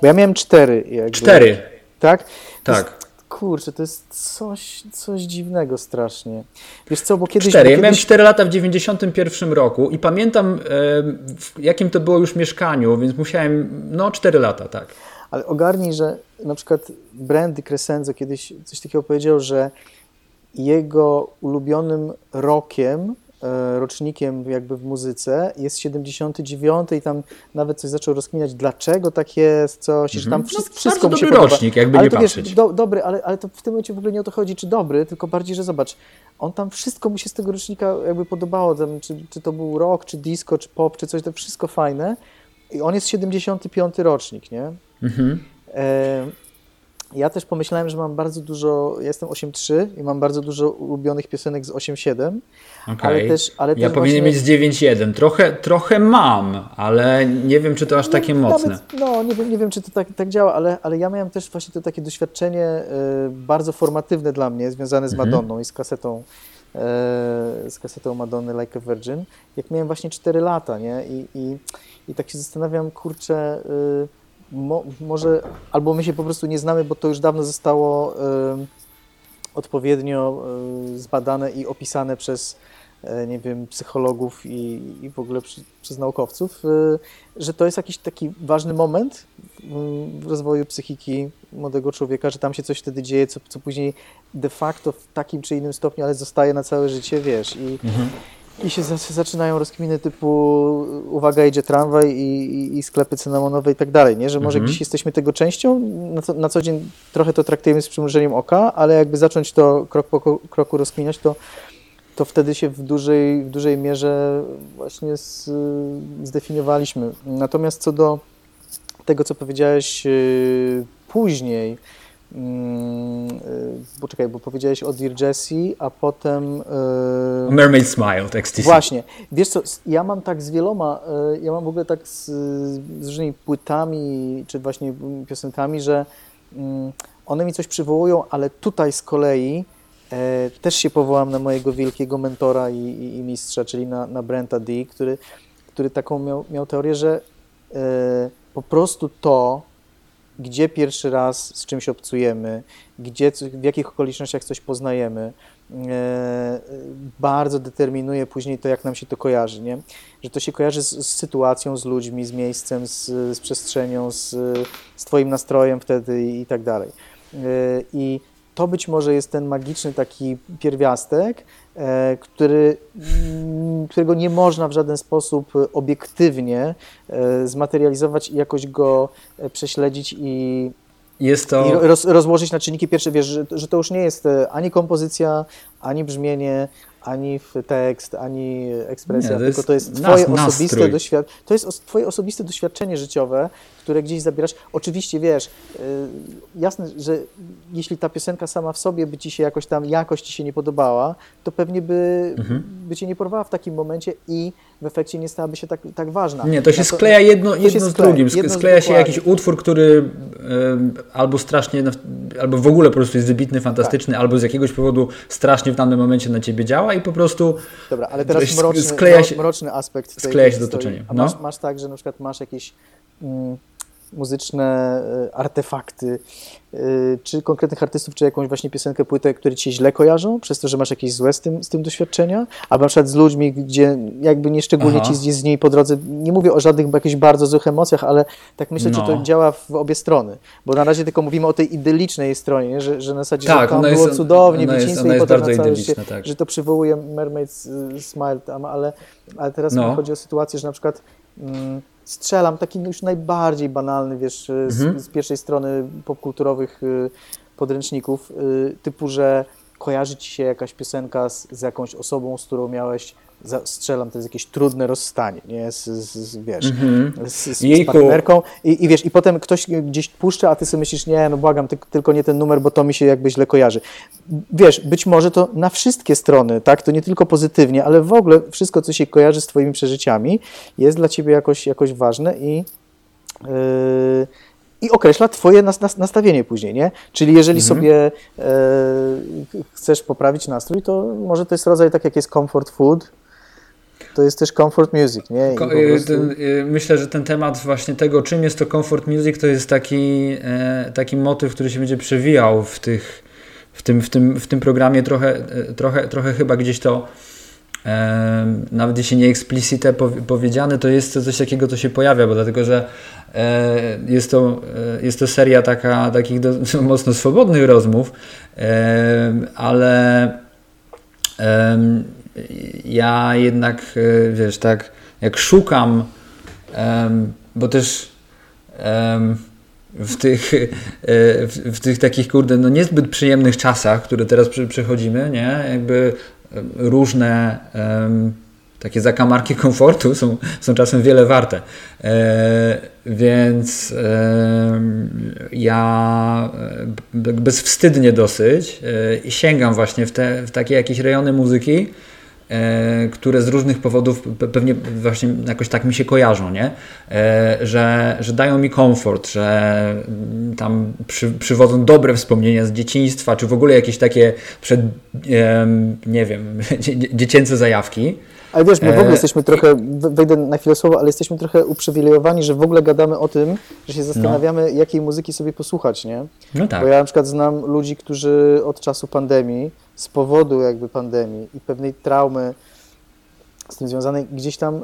Bo ja miałem cztery. Jakby. Cztery. Tak? Tak kurczę, to jest coś, coś dziwnego strasznie. Wiesz co, bo kiedyś... Cztery. Bo kiedyś... Ja miałem 4 lata w 91 roku i pamiętam w jakim to było już mieszkaniu, więc musiałem, no 4 lata, tak. Ale ogarnij, że na przykład Brandy Crescenzo kiedyś coś takiego powiedział, że jego ulubionym rokiem rocznikiem jakby w muzyce, jest 79 i tam nawet coś zaczął rozkminiać, dlaczego tak jest, coś, że tam mhm. wszystko, no, wszystko mu się dobry podoba. rocznik, jakby ale nie to, patrzeć. Wiesz, do, dobry, ale, ale to w tym momencie w ogóle nie o to chodzi, czy dobry, tylko bardziej, że zobacz, on tam wszystko mu się z tego rocznika jakby podobało, tam, czy, czy to był rock, czy disco, czy pop, czy coś, to wszystko fajne i on jest 75 rocznik, nie? Mhm. E, ja też pomyślałem, że mam bardzo dużo, ja jestem 8.3 i mam bardzo dużo ulubionych piosenek z 8.7, okay. ale też... Ale ja też powinienem właśnie... mieć z 9.1, trochę, trochę mam, ale nie wiem, czy to aż takie no, mocne. Nawet, no, nie wiem, nie wiem, czy to tak, tak działa, ale, ale ja miałem też właśnie to takie doświadczenie y, bardzo formatywne dla mnie, związane z mhm. Madonną i z kasetą y, z kasetą Madonny Like a Virgin, jak miałem właśnie 4 lata, nie? I, i, i tak się zastanawiam, kurczę... Y, mo, może albo my się po prostu nie znamy, bo to już dawno zostało y, odpowiednio y, zbadane i opisane przez y, nie wiem, psychologów i, i w ogóle przy, przez naukowców, że to jest jakiś taki ważny moment w rozwoju psychiki młodego człowieka, że tam się coś wtedy dzieje, co, co później de facto w takim czy innym stopniu, ale zostaje na całe życie, wiesz. I, mhm. I się zaczynają rozkminy typu uwaga, idzie tramwaj i, i, i sklepy cynamonowe i tak dalej, nie? Że może mhm. gdzieś jesteśmy tego częścią, na co, na co dzień trochę to traktujemy z przymrużeniem oka, ale jakby zacząć to krok po kroku rozkminiać, to, to wtedy się w dużej, w dużej mierze właśnie z, zdefiniowaliśmy. Natomiast co do tego, co powiedziałeś yy, później, Mm, y, poczekaj, bo powiedziałeś o Dear Jessie, a potem... Yy... Mermaid Smile, XTC. Właśnie. Wiesz co, ja mam tak z wieloma, yy, ja mam w ogóle tak z, z różnymi płytami, czy właśnie piosenkami, że yy, one mi coś przywołują, ale tutaj z kolei e, też się powołam na mojego wielkiego mentora i, i, i, mistrza, czyli na, na Brenta D., który, który taką miał, miał teorię, że e, po prostu to, gdzie pierwszy raz z czymś obcujemy, gdzie, w jakich okolicznościach coś poznajemy, e, bardzo determinuje później to, jak nam się to kojarzy, nie? Że to się kojarzy z, z sytuacją, z ludźmi, z miejscem, z, z przestrzenią, z, z Twoim nastrojem wtedy i, i tak dalej. E, I to być może jest ten magiczny taki pierwiastek, e, który, mm, którego nie można w żaden sposób obiektywnie e, zmaterializować i jakoś go e, prześledzić i, jest to... I roz, rozłożyć na czynniki pierwsze, wiesz, że, że to już nie jest ani kompozycja, ani brzmienie, ani tekst, ani ekspresja, nie, to tylko to jest twoje osobiste doświadczenie. To jest twoje osobiste doświadczenie życiowe, które gdzieś zabierasz. Oczywiście wiesz, yy, jasne, że jeśli ta piosenka sama w sobie by ci się jakoś tam jakoś ci się nie podobała, to pewnie by, mhm. by cię nie porwała w takim momencie i w efekcie nie stałaby się tak, tak ważna. Nie, to się to, skleja jedno, jedno z drugim. Jedno skleja się jakiś utwór, który albo strasznie, albo w ogóle po prostu jest wybitny, fantastyczny, tak. albo z jakiegoś powodu strasznie w danym momencie na ciebie działa i po prostu Dobra, ale teraz mroczny, skleja się, mroczny aspekt skleja się z otoczeniem. No. Masz, masz tak, że na przykład masz jakieś mm, muzyczne e, artefakty, e, czy konkretnych artystów, czy jakąś właśnie piosenkę, płytę, które ci się źle kojarzą, przez to, że masz jakieś złe z tym, z tym doświadczenia, albo na przykład z ludźmi, gdzie jakby nie szczególnie Aha. ci z niej po drodze, nie mówię o żadnych jakichś bardzo złych emocjach, ale tak myślę, no. że to działa w obie strony, bo na razie tylko mówimy o tej idylicznej stronie, że, że na zasadzie, tak, że tam było jest, cudownie, wycińce i potem na całe się, tak. że to przywołuje Mermaid's Smile tam, ale, ale teraz no. chodzi o sytuację, że na przykład mm, strzelam, taki już najbardziej banalny, wiesz, mhm. z, z, pierwszej strony popkulturowych y, podręczników, y, typu, że kojarzy ci się jakaś piosenka z, z jakąś osobą, z którą miałeś strzelam, to jest jakieś trudne rozstanie, nie? Z, z, wiesz, mm -hmm. z, z, partnerką I, i wiesz, i potem ktoś gdzieś puszcza, a ty sobie myślisz, nie, no błagam, ty, tylko nie ten numer, bo to mi się jakby źle kojarzy. Wiesz, być może to na wszystkie strony, tak, to nie tylko pozytywnie, ale w ogóle wszystko, co się kojarzy z twoimi przeżyciami, jest dla ciebie jakoś, jakoś ważne i yy, i określa Twoje nastawienie później, nie? Czyli jeżeli mhm. sobie e, chcesz poprawić nastrój, to może to jest rodzaj tak jak jest comfort food, to jest też comfort music, nie? Ko prostu... ten, y, myślę, że ten temat właśnie tego, czym jest to comfort music, to jest taki, e, taki motyw, który się będzie przewijał w, tych, w, tym, w, tym, w tym programie. Trochę, e, trochę, trochę chyba gdzieś to e, nawet jeśli nie eksplicite powiedziane, to jest to coś takiego, co się pojawia, bo dlatego, że e, jest, to, e, jest to seria taka, takich do, mocno swobodnych rozmów, ale ja jednak, e, wiesz, tak jak szukam, bo też w tych, e, w, tych takich, kurde, no niezbyt przyjemnych czasach, które teraz przechodzimy, nie, jakby różne takie zakamarki komfortu są, są czasem wiele warte. E, więc e, ja bezwstydnie dosyć e, sięgam właśnie w, te, w takie jakieś rejony muzyki, które z różnych powodów pewnie właśnie jakoś tak mi się kojarzą, nie? E, że, że dają mi komfort, że mm, tam przy, przywodzą dobre wspomnienia z dzieciństwa, czy w ogóle jakieś takie przed, nie wiem, dziecięce zajawki. Ale wiesz, my w ogóle e, jesteśmy trochę, wejdę na chwilę słowo, ale jesteśmy trochę uprzywilejowani, że w ogóle gadamy o tym, że się zastanawiamy, no. jakiej muzyki sobie posłuchać, nie? No tak. Bo ja na przykład znam ludzi, którzy od czasu pandemii z powodu jakby pandemii i pewnej traumy z tym związanej, gdzieś tam e,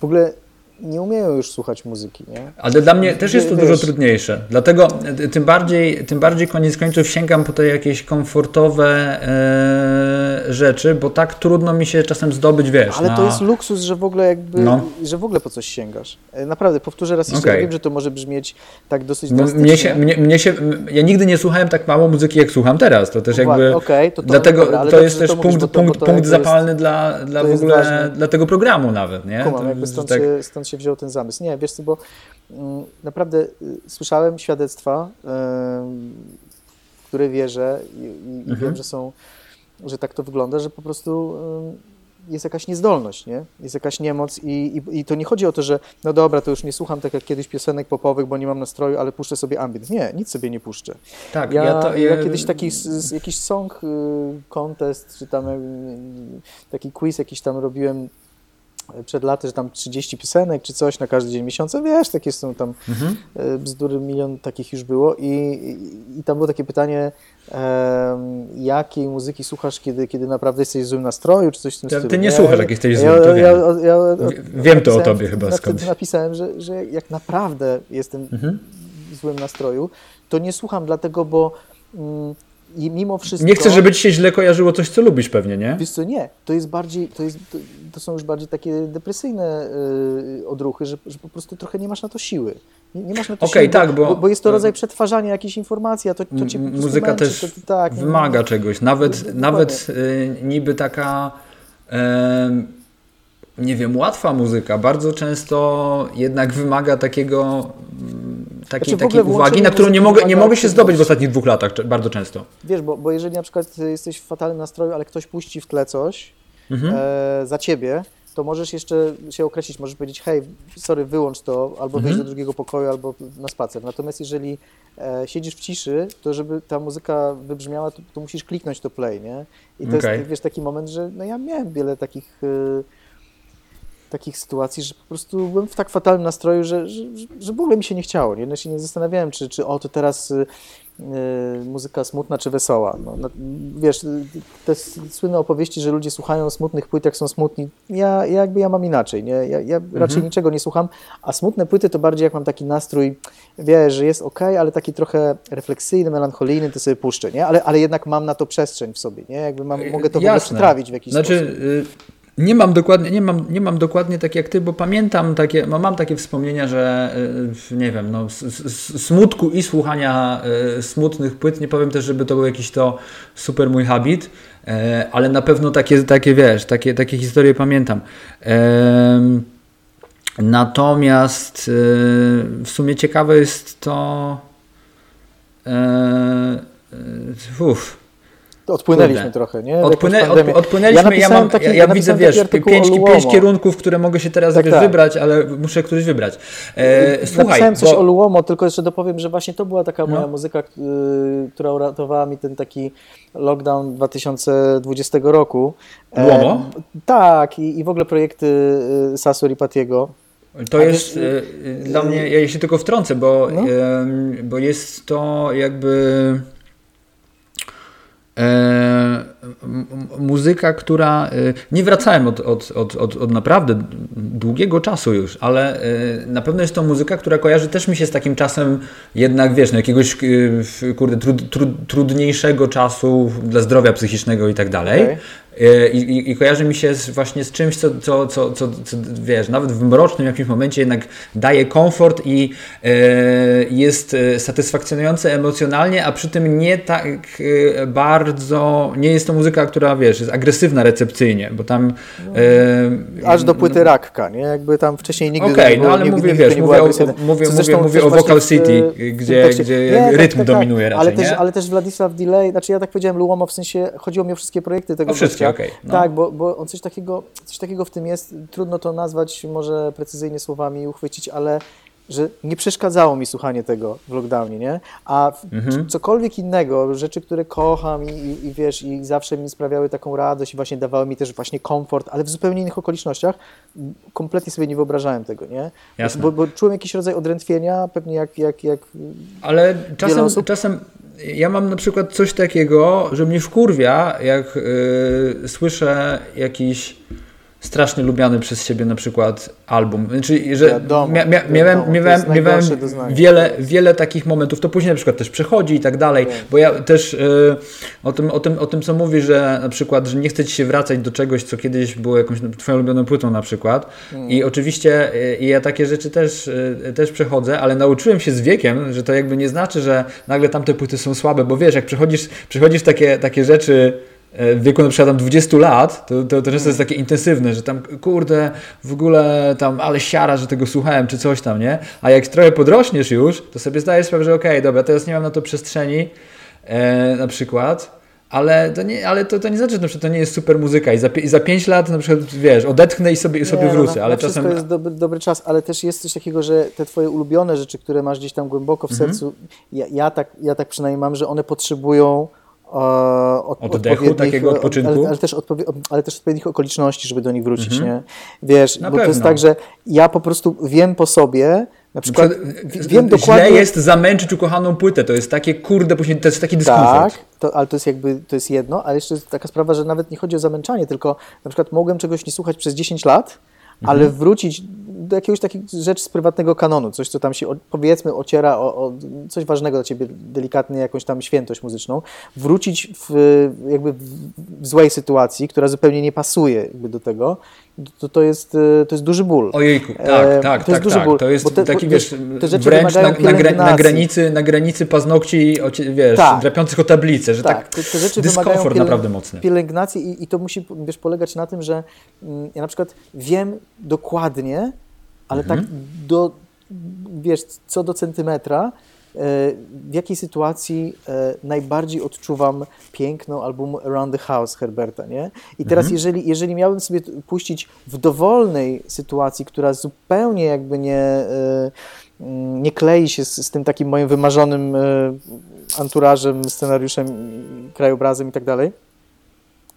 w ogóle nie umieją już słuchać muzyki. Nie? Ale dla mnie też jest to dużo trudniejsze. Dlatego e, tym bardziej, tym bardziej koniec końców sięgam po te jakieś komfortowe e, rzeczy, bo tak trudno mi się czasem zdobyć, wiesz. Ale na... to jest luksus, że w ogóle jakby, no. że w ogóle po coś sięgasz. E, naprawdę, powtórzę raz jeszcze, okay. wiem, że to może brzmieć tak dosyć. Mnie się, mnie, mnie się, ja nigdy nie słuchałem tak mało muzyki, jak słucham teraz. To też jakby, okay, to, to dlatego dobra, to jest też punkt, to, punkt, punkt zapalny jest, dla, dla w ogóle, dla tego programu nawet, nie? Kumam, jakby stąd, tak... się, stąd się wziął ten zamysł. Nie, wiesz co, bo mm, naprawdę y, słyszałem świadectwa, w które wierzę i, i mhm. wiem, że są, że tak to wygląda, że po prostu jest jakaś niezdolność, nie? Jest jakaś niemoc i, i, i, to nie chodzi o to, że no dobra, to już nie słucham tak jak kiedyś piosenek popowych, bo nie mam nastroju, ale puszczę sobie ambient. Nie, nic sobie nie puszczę. Tak, ja, ja, to, ja... ja kiedyś taki jakiś song y, contest, czy tam y, taki quiz jakiś tam robiłem przed laty, że tam 30 piosenek czy coś na każdy dzień miesiąca, wiesz, takie są tam mhm. E, bzdury, milion takich już było i, i, i tam było takie pytanie, um, jakiej muzyki słuchasz, kiedy, kiedy naprawdę jesteś w złym nastroju, czy coś w tym stylu. Ty nie ja, słuchasz, jak jesteś ja, ja, ja, wiem to o tobie chyba skądś. Napisałem, że, że jak naprawdę jestem mhm. w złym nastroju, to nie słucham dlatego, bo mm, i mimo wszystko... Nie chcę, żeby ci się źle kojarzyło coś, co lubisz pewnie, nie? Wiesz co, nie. To jest bardziej, to, jest, to, są już bardziej takie depresyjne y, odruchy, że, że po prostu trochę nie masz na to siły. Nie, nie masz na to Okej, siły, tak, bo, bo- bo jest to rodzaj przetwarzania jakiejś informacji, a to, to cię Muzyka męczy, też to, tak, nie- wymaga czegoś. Nawet, nawet y, niby taka, em, nie wiem, łatwa muzyka bardzo często jednak wymaga takiego, mm, takiej, Znaczy takiej uwagi, na którą nie mogę, nie mogę się zdobyć w ostatnich dwóch latach, bardzo często. Wiesz, bo, bo jeżeli na przykład jesteś w fatalnym nastroju, ale ktoś puści w tle coś Mhm. e, za ciebie, to możesz jeszcze się określić, możesz powiedzieć, hej, sorry, wyłącz to, albo Mhm. wejść do drugiego pokoju, albo na spacer. Natomiast jeżeli e, siedzisz w ciszy, to żeby ta muzyka wybrzmiała, to, to musisz kliknąć to play, nie? I to Okej. jest, wiesz, taki moment, że no ja miałem wiele takich... E, takich sytuacji, że po prostu byłem w tak fatalnym nastroju, że, że, że- w ogóle mi się nie chciało. Nie, no się nie zastanawiałem, czy, czy o, to teraz y, y, muzyka smutna czy wesoła. No, no, wiesz, te słynne opowieści, że ludzie słuchają smutnych płyt, jak są smutni, ja, ja jakby ja mam inaczej. Nie? Ja, ja raczej niczego nie słucham, a smutne płyty to bardziej jak mam taki nastrój, wiesz, że jest ok, ale taki trochę refleksyjny, melancholijny, to sobie puszczę, nie? Ale, ale jednak mam na to przestrzeń w sobie, nie? Jakby mam, mogę to w ogóle przetrawić w jakiś znaczy, sposób. y, Nie mam, dokładnie, nie, mam, nie mam dokładnie tak jak ty, bo pamiętam takie, no mam takie wspomnienia, że y, nie wiem, no, smutku i słuchania y, smutnych płyt. Nie powiem też, żeby to był jakiś to super mój habit, e, ale na pewno takie, takie wiesz, takie, takie historie pamiętam. Natomiast y, w sumie ciekawe jest to. e, y, Uf, To Odpłynęliśmy Kurde. trochę, nie? Odpłynę, od, odpłynęliśmy, ja, napisałem mam, taki- ja, ja widzę, wiesz, pięć, pięć kierunków, które mogę się teraz Tak, wiesz, tak. wybrać, ale muszę któryś wybrać. E, słuchaj, Napisałem coś bo, o Luomo, tylko jeszcze dopowiem, że właśnie to była taka moja No. muzyka, y, która uratowała mi ten taki lockdown 2020 roku. E, Luomo? tak, i, i w ogóle projekty y, Sasu Ripatiego. to a jest e, dla mnie, ja się tylko wtrącę, bo, No. bo jest to jakby muzyka, która e, nie wracałem od, od, od, od, od naprawdę długiego czasu już, ale e, na pewno jest to muzyka, która kojarzy też mi się z takim czasem jednak, wiesz, no jakiegoś e, kurde, trud, trud, trudniejszego czasu dla zdrowia psychicznego i tak dalej. Okej. E, I, i, I kojarzy mi się z, właśnie z czymś, co, co, co, co, wiesz, nawet w mrocznym jakimś momencie jednak daje komfort i e, jest e, satysfakcjonujące emocjonalnie, a przy tym nie tak e, bardzo, nie jest to muzyka, która wiesz, jest agresywna recepcyjnie, bo tam... E, Aż do płyty Rakka, nie? Jakby tam wcześniej nigdy Okej, nie było, no ale nigdy, mówię, nigdy wiesz, nie mówię o- mówię- zresztą mówię też o Vocal w- City, w tym gdzie- tekście- gdzie rytm dominuje Ale raczej, też, nie? ale też Władysław Delay, znaczy ja tak powiedziałem Luomo, w sensie chodziło mi o wszystkie projekty tego O wszystkie, okej, no. Tak, bo, bo on coś takiego, coś takiego w tym jest, trudno to nazwać może precyzyjnie słowami uchwycić, ale że nie przeszkadzało mi słuchanie tego w lockdownie, nie? A Mhm. cokolwiek innego, rzeczy, które kocham i, i, i wiesz, i zawsze mi sprawiały taką radość i właśnie dawały mi też właśnie komfort, ale w zupełnie innych okolicznościach, kompletnie sobie nie wyobrażałem tego, nie? Jasne. Bo, bo czułem jakiś rodzaj odrętwienia, pewnie jak, jak, jak Ale czasem, czasem ja mam na przykład coś takiego, że mnie wkurwia, jak yy, słyszę jakiś strasznie lubiany przez siebie na przykład album. Znaczy, że Wiadomo, mia, mia, miałem, miałem, miałem wiele, wiele takich momentów, to później na przykład też przechodzi i tak dalej, bo ja też yy, o, tym, o, tym, o tym, co mówi, że na przykład, że nie chce Ci się wracać do czegoś, co kiedyś było jakąś Twoją ulubioną płytą na przykład Mm. i oczywiście yy, ja takie rzeczy też, yy, też przechodzę, ale nauczyłem się z wiekiem, że to jakby nie znaczy, że nagle tamte płyty są słabe, bo wiesz, jak przechodzisz, przechodzisz takie, takie rzeczy w wieku na przykład tam 20 lat, to, to, to często jest takie intensywne, że tam kurde, w ogóle tam, ale siara, że tego słuchałem, czy coś tam, nie? A jak trochę podrośniesz już, to sobie zdajesz sprawę, że okej, dobra, teraz nie mam na to przestrzeni, e, na przykład, ale to nie, ale to, to nie znaczy, że na przykład to nie jest super muzyka i za, i za 5 lat na przykład, wiesz, odetchnę i sobie, i sobie Nie, no, wrócę, na, ale na czasem... jest dobry, dobry czas, ale też jest coś takiego, że te twoje ulubione rzeczy, które masz gdzieś tam głęboko w Mhm. sercu, ja, ja, tak, ja tak przynajmniej mam, że one potrzebują od, Oddechu, takiego odpoczynku? Ale, ale, też ale też odpowiednich okoliczności, żeby do nich wrócić, nie? Wiesz, Mhm. Na bo to jest pewno. tak, że ja po prostu wiem po sobie, na przykład, e, wiem źle dokładnie... jest zamęczyć ukochaną płytę, to jest takie, kurde, później to jest taki dyskomfort. Tak, to, ale to jest jakby, to jest jedno, ale jeszcze jest taka sprawa, że nawet nie chodzi o zamęczanie, tylko na przykład mogłem czegoś nie słuchać przez 10 lat, ale Mhm. wrócić do jakiegoś takiego rzecz z prywatnego kanonu, coś, co tam się powiedzmy ociera o, o coś ważnego dla ciebie, delikatnie jakąś tam świętość muzyczną, wrócić w, jakby w złej sytuacji, która zupełnie nie pasuje jakby do tego, to, to, jest, to jest duży ból. Ojejku, tak, e, tak, to jest tak, duży tak. Ból, to jest te, taki, wiesz, wręcz na, na, na, granicy, na granicy paznokci, wiesz, tak. drapiących o tablicę, że tak, tak te, te rzeczy dyskomfort naprawdę mocny. Pielęgnacji i, i to musi, wiesz, polegać na tym, że mm, ja na przykład wiem dokładnie, ale mhm. tak do, wiesz, co do centymetra, E, w jakiej sytuacji e, najbardziej odczuwam piękno albumu Around the House Herberta, nie? I teraz mhm. jeżeli, jeżeli miałbym sobie puścić w dowolnej sytuacji, która zupełnie jakby nie, e, nie klei się z, z tym takim moim wymarzonym anturażem, scenariuszem, krajobrazem i tak dalej,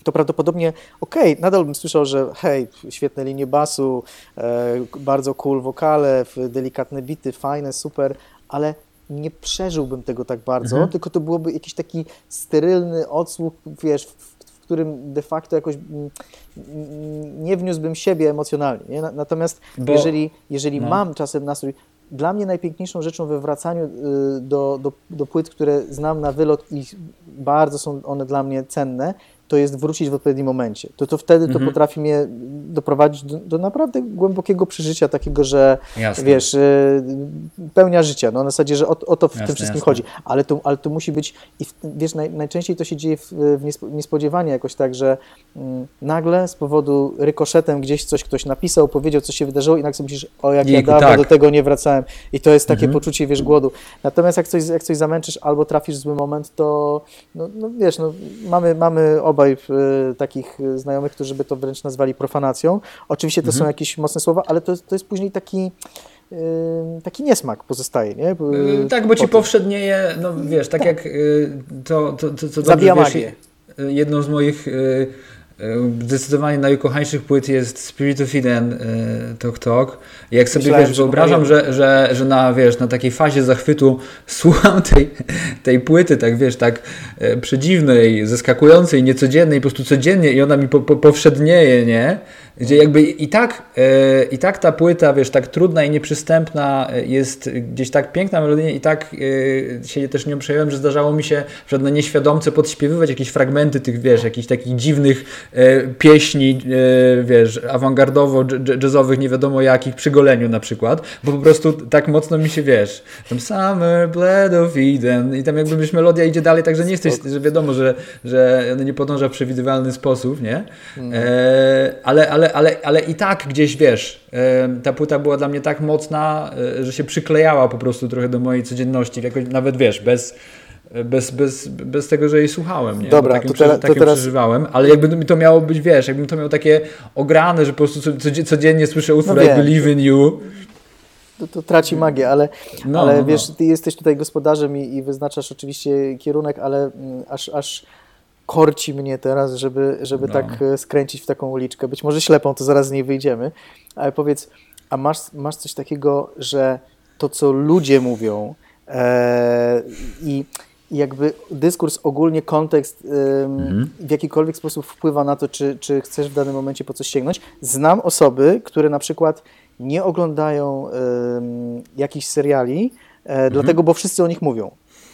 to prawdopodobnie okej, okay, nadal bym słyszał, że hej, świetne linie basu, e, bardzo cool wokale, delikatne bity, fajne, super, ale nie przeżyłbym tego tak bardzo, mhm. tylko to byłoby jakiś taki sterylny odsłuch, wiesz, w, którym de facto jakoś mm, mm, nie wniósłbym siebie emocjonalnie. Nie? Natomiast Bo, jeżeli, jeżeli no. mam czasem nastrój, dla mnie najpiękniejszą rzeczą we wracaniu y, do, do, do płyt, które znam na wylot i bardzo są one dla mnie cenne, to jest wrócić w odpowiednim momencie. To, to wtedy mhm. to potrafi mnie doprowadzić do, do, naprawdę głębokiego przeżycia, takiego, że jasne. wiesz, y, pełnia życia. No, na zasadzie, że o, o to w jasne, tym wszystkim jasne. chodzi. Ale to, ale to musi być, i w, wiesz, naj, najczęściej to się dzieje w, w niespodziewanie jakoś tak, że mm, nagle z powodu rykoszetem gdzieś coś ktoś napisał, powiedział, co się wydarzyło i nagle sobie myślisz, o jak Jejku, ja dawno tak. do tego nie wracałem. I to jest takie mhm. poczucie, wiesz, głodu. Natomiast jak coś, jak coś zamęczysz albo trafisz w zły moment, to no, no wiesz, no, mamy, mamy oba obaj y, takich znajomych, którzy by to wręcz nazwali profanacją. Oczywiście to mhm. są jakieś mocne słowa, ale to, to jest później taki y, taki niesmak pozostaje, nie? Y, tak, bo ci powszednieje, no wiesz, tak, tak. jak to, to, to, to Zabija dobrze, wiesz, jedną z moich Zdecydowanie najukochańszych płyt jest Spirit of Eden, Tok Tok. Jak sobie Myślałem, wiesz, wyobrażam, że, że, że na, wiesz, na takiej fazie zachwytu słucham tej, tej płyty, tak wiesz, tak e, przedziwnej, zaskakującej, niecodziennej, po prostu codziennie i ona mi po, po, powszednieje, nie? Gdzie jakby i tak, e, i tak ta płyta, wiesz, tak trudna i nieprzystępna e, jest gdzieś tak piękna melodyjnie i tak e, się też nie przejąłem, że zdarzało mi się że na nieświadomce podśpiewywać jakieś fragmenty tych, wiesz, jakichś takich dziwnych pieśni, wiesz, awangardowo-jazzowych, nie wiadomo jakich, przy goleniu na przykład, bo po prostu tak mocno mi się, wiesz, tam Summer, Blood of Eden i tam jakby już melodia idzie dalej, także nie jesteś, że wiadomo, że, że ona nie podąża w przewidywalny sposób, nie? Mm. E, ale, ale ale, ale i tak gdzieś wiesz, ta płyta była dla mnie tak mocna, e, że się przyklejała po prostu trochę do mojej codzienności, jakoś nawet wiesz, bez, bez, bez, bez tego, że jej słuchałem. Nie? Dobra, takim, to, takim to teraz... przeżywałem, ale jakby mi to miało być, wiesz, jakbym to miał takie ograne, że po prostu codziennie słyszę utwór no jakby Live in You. To, to, traci magię, ale, no, ale no, wiesz, no. ty jesteś tutaj gospodarzem i, i, wyznaczasz oczywiście kierunek, ale mm, aż, aż korci mnie teraz, żeby, żeby no. tak e, skręcić w taką uliczkę. Być może ślepą, to zaraz z niej wyjdziemy, ale powiedz, a masz, masz coś takiego, że to, co ludzie mówią e, i jakby dyskurs, ogólnie kontekst mhm. w jakikolwiek sposób wpływa na to, czy, czy chcesz w danym momencie po coś sięgnąć. Znam osoby, które na przykład nie oglądają jakichś seriali, e, mhm. dlatego, bo wszyscy o nich mówią.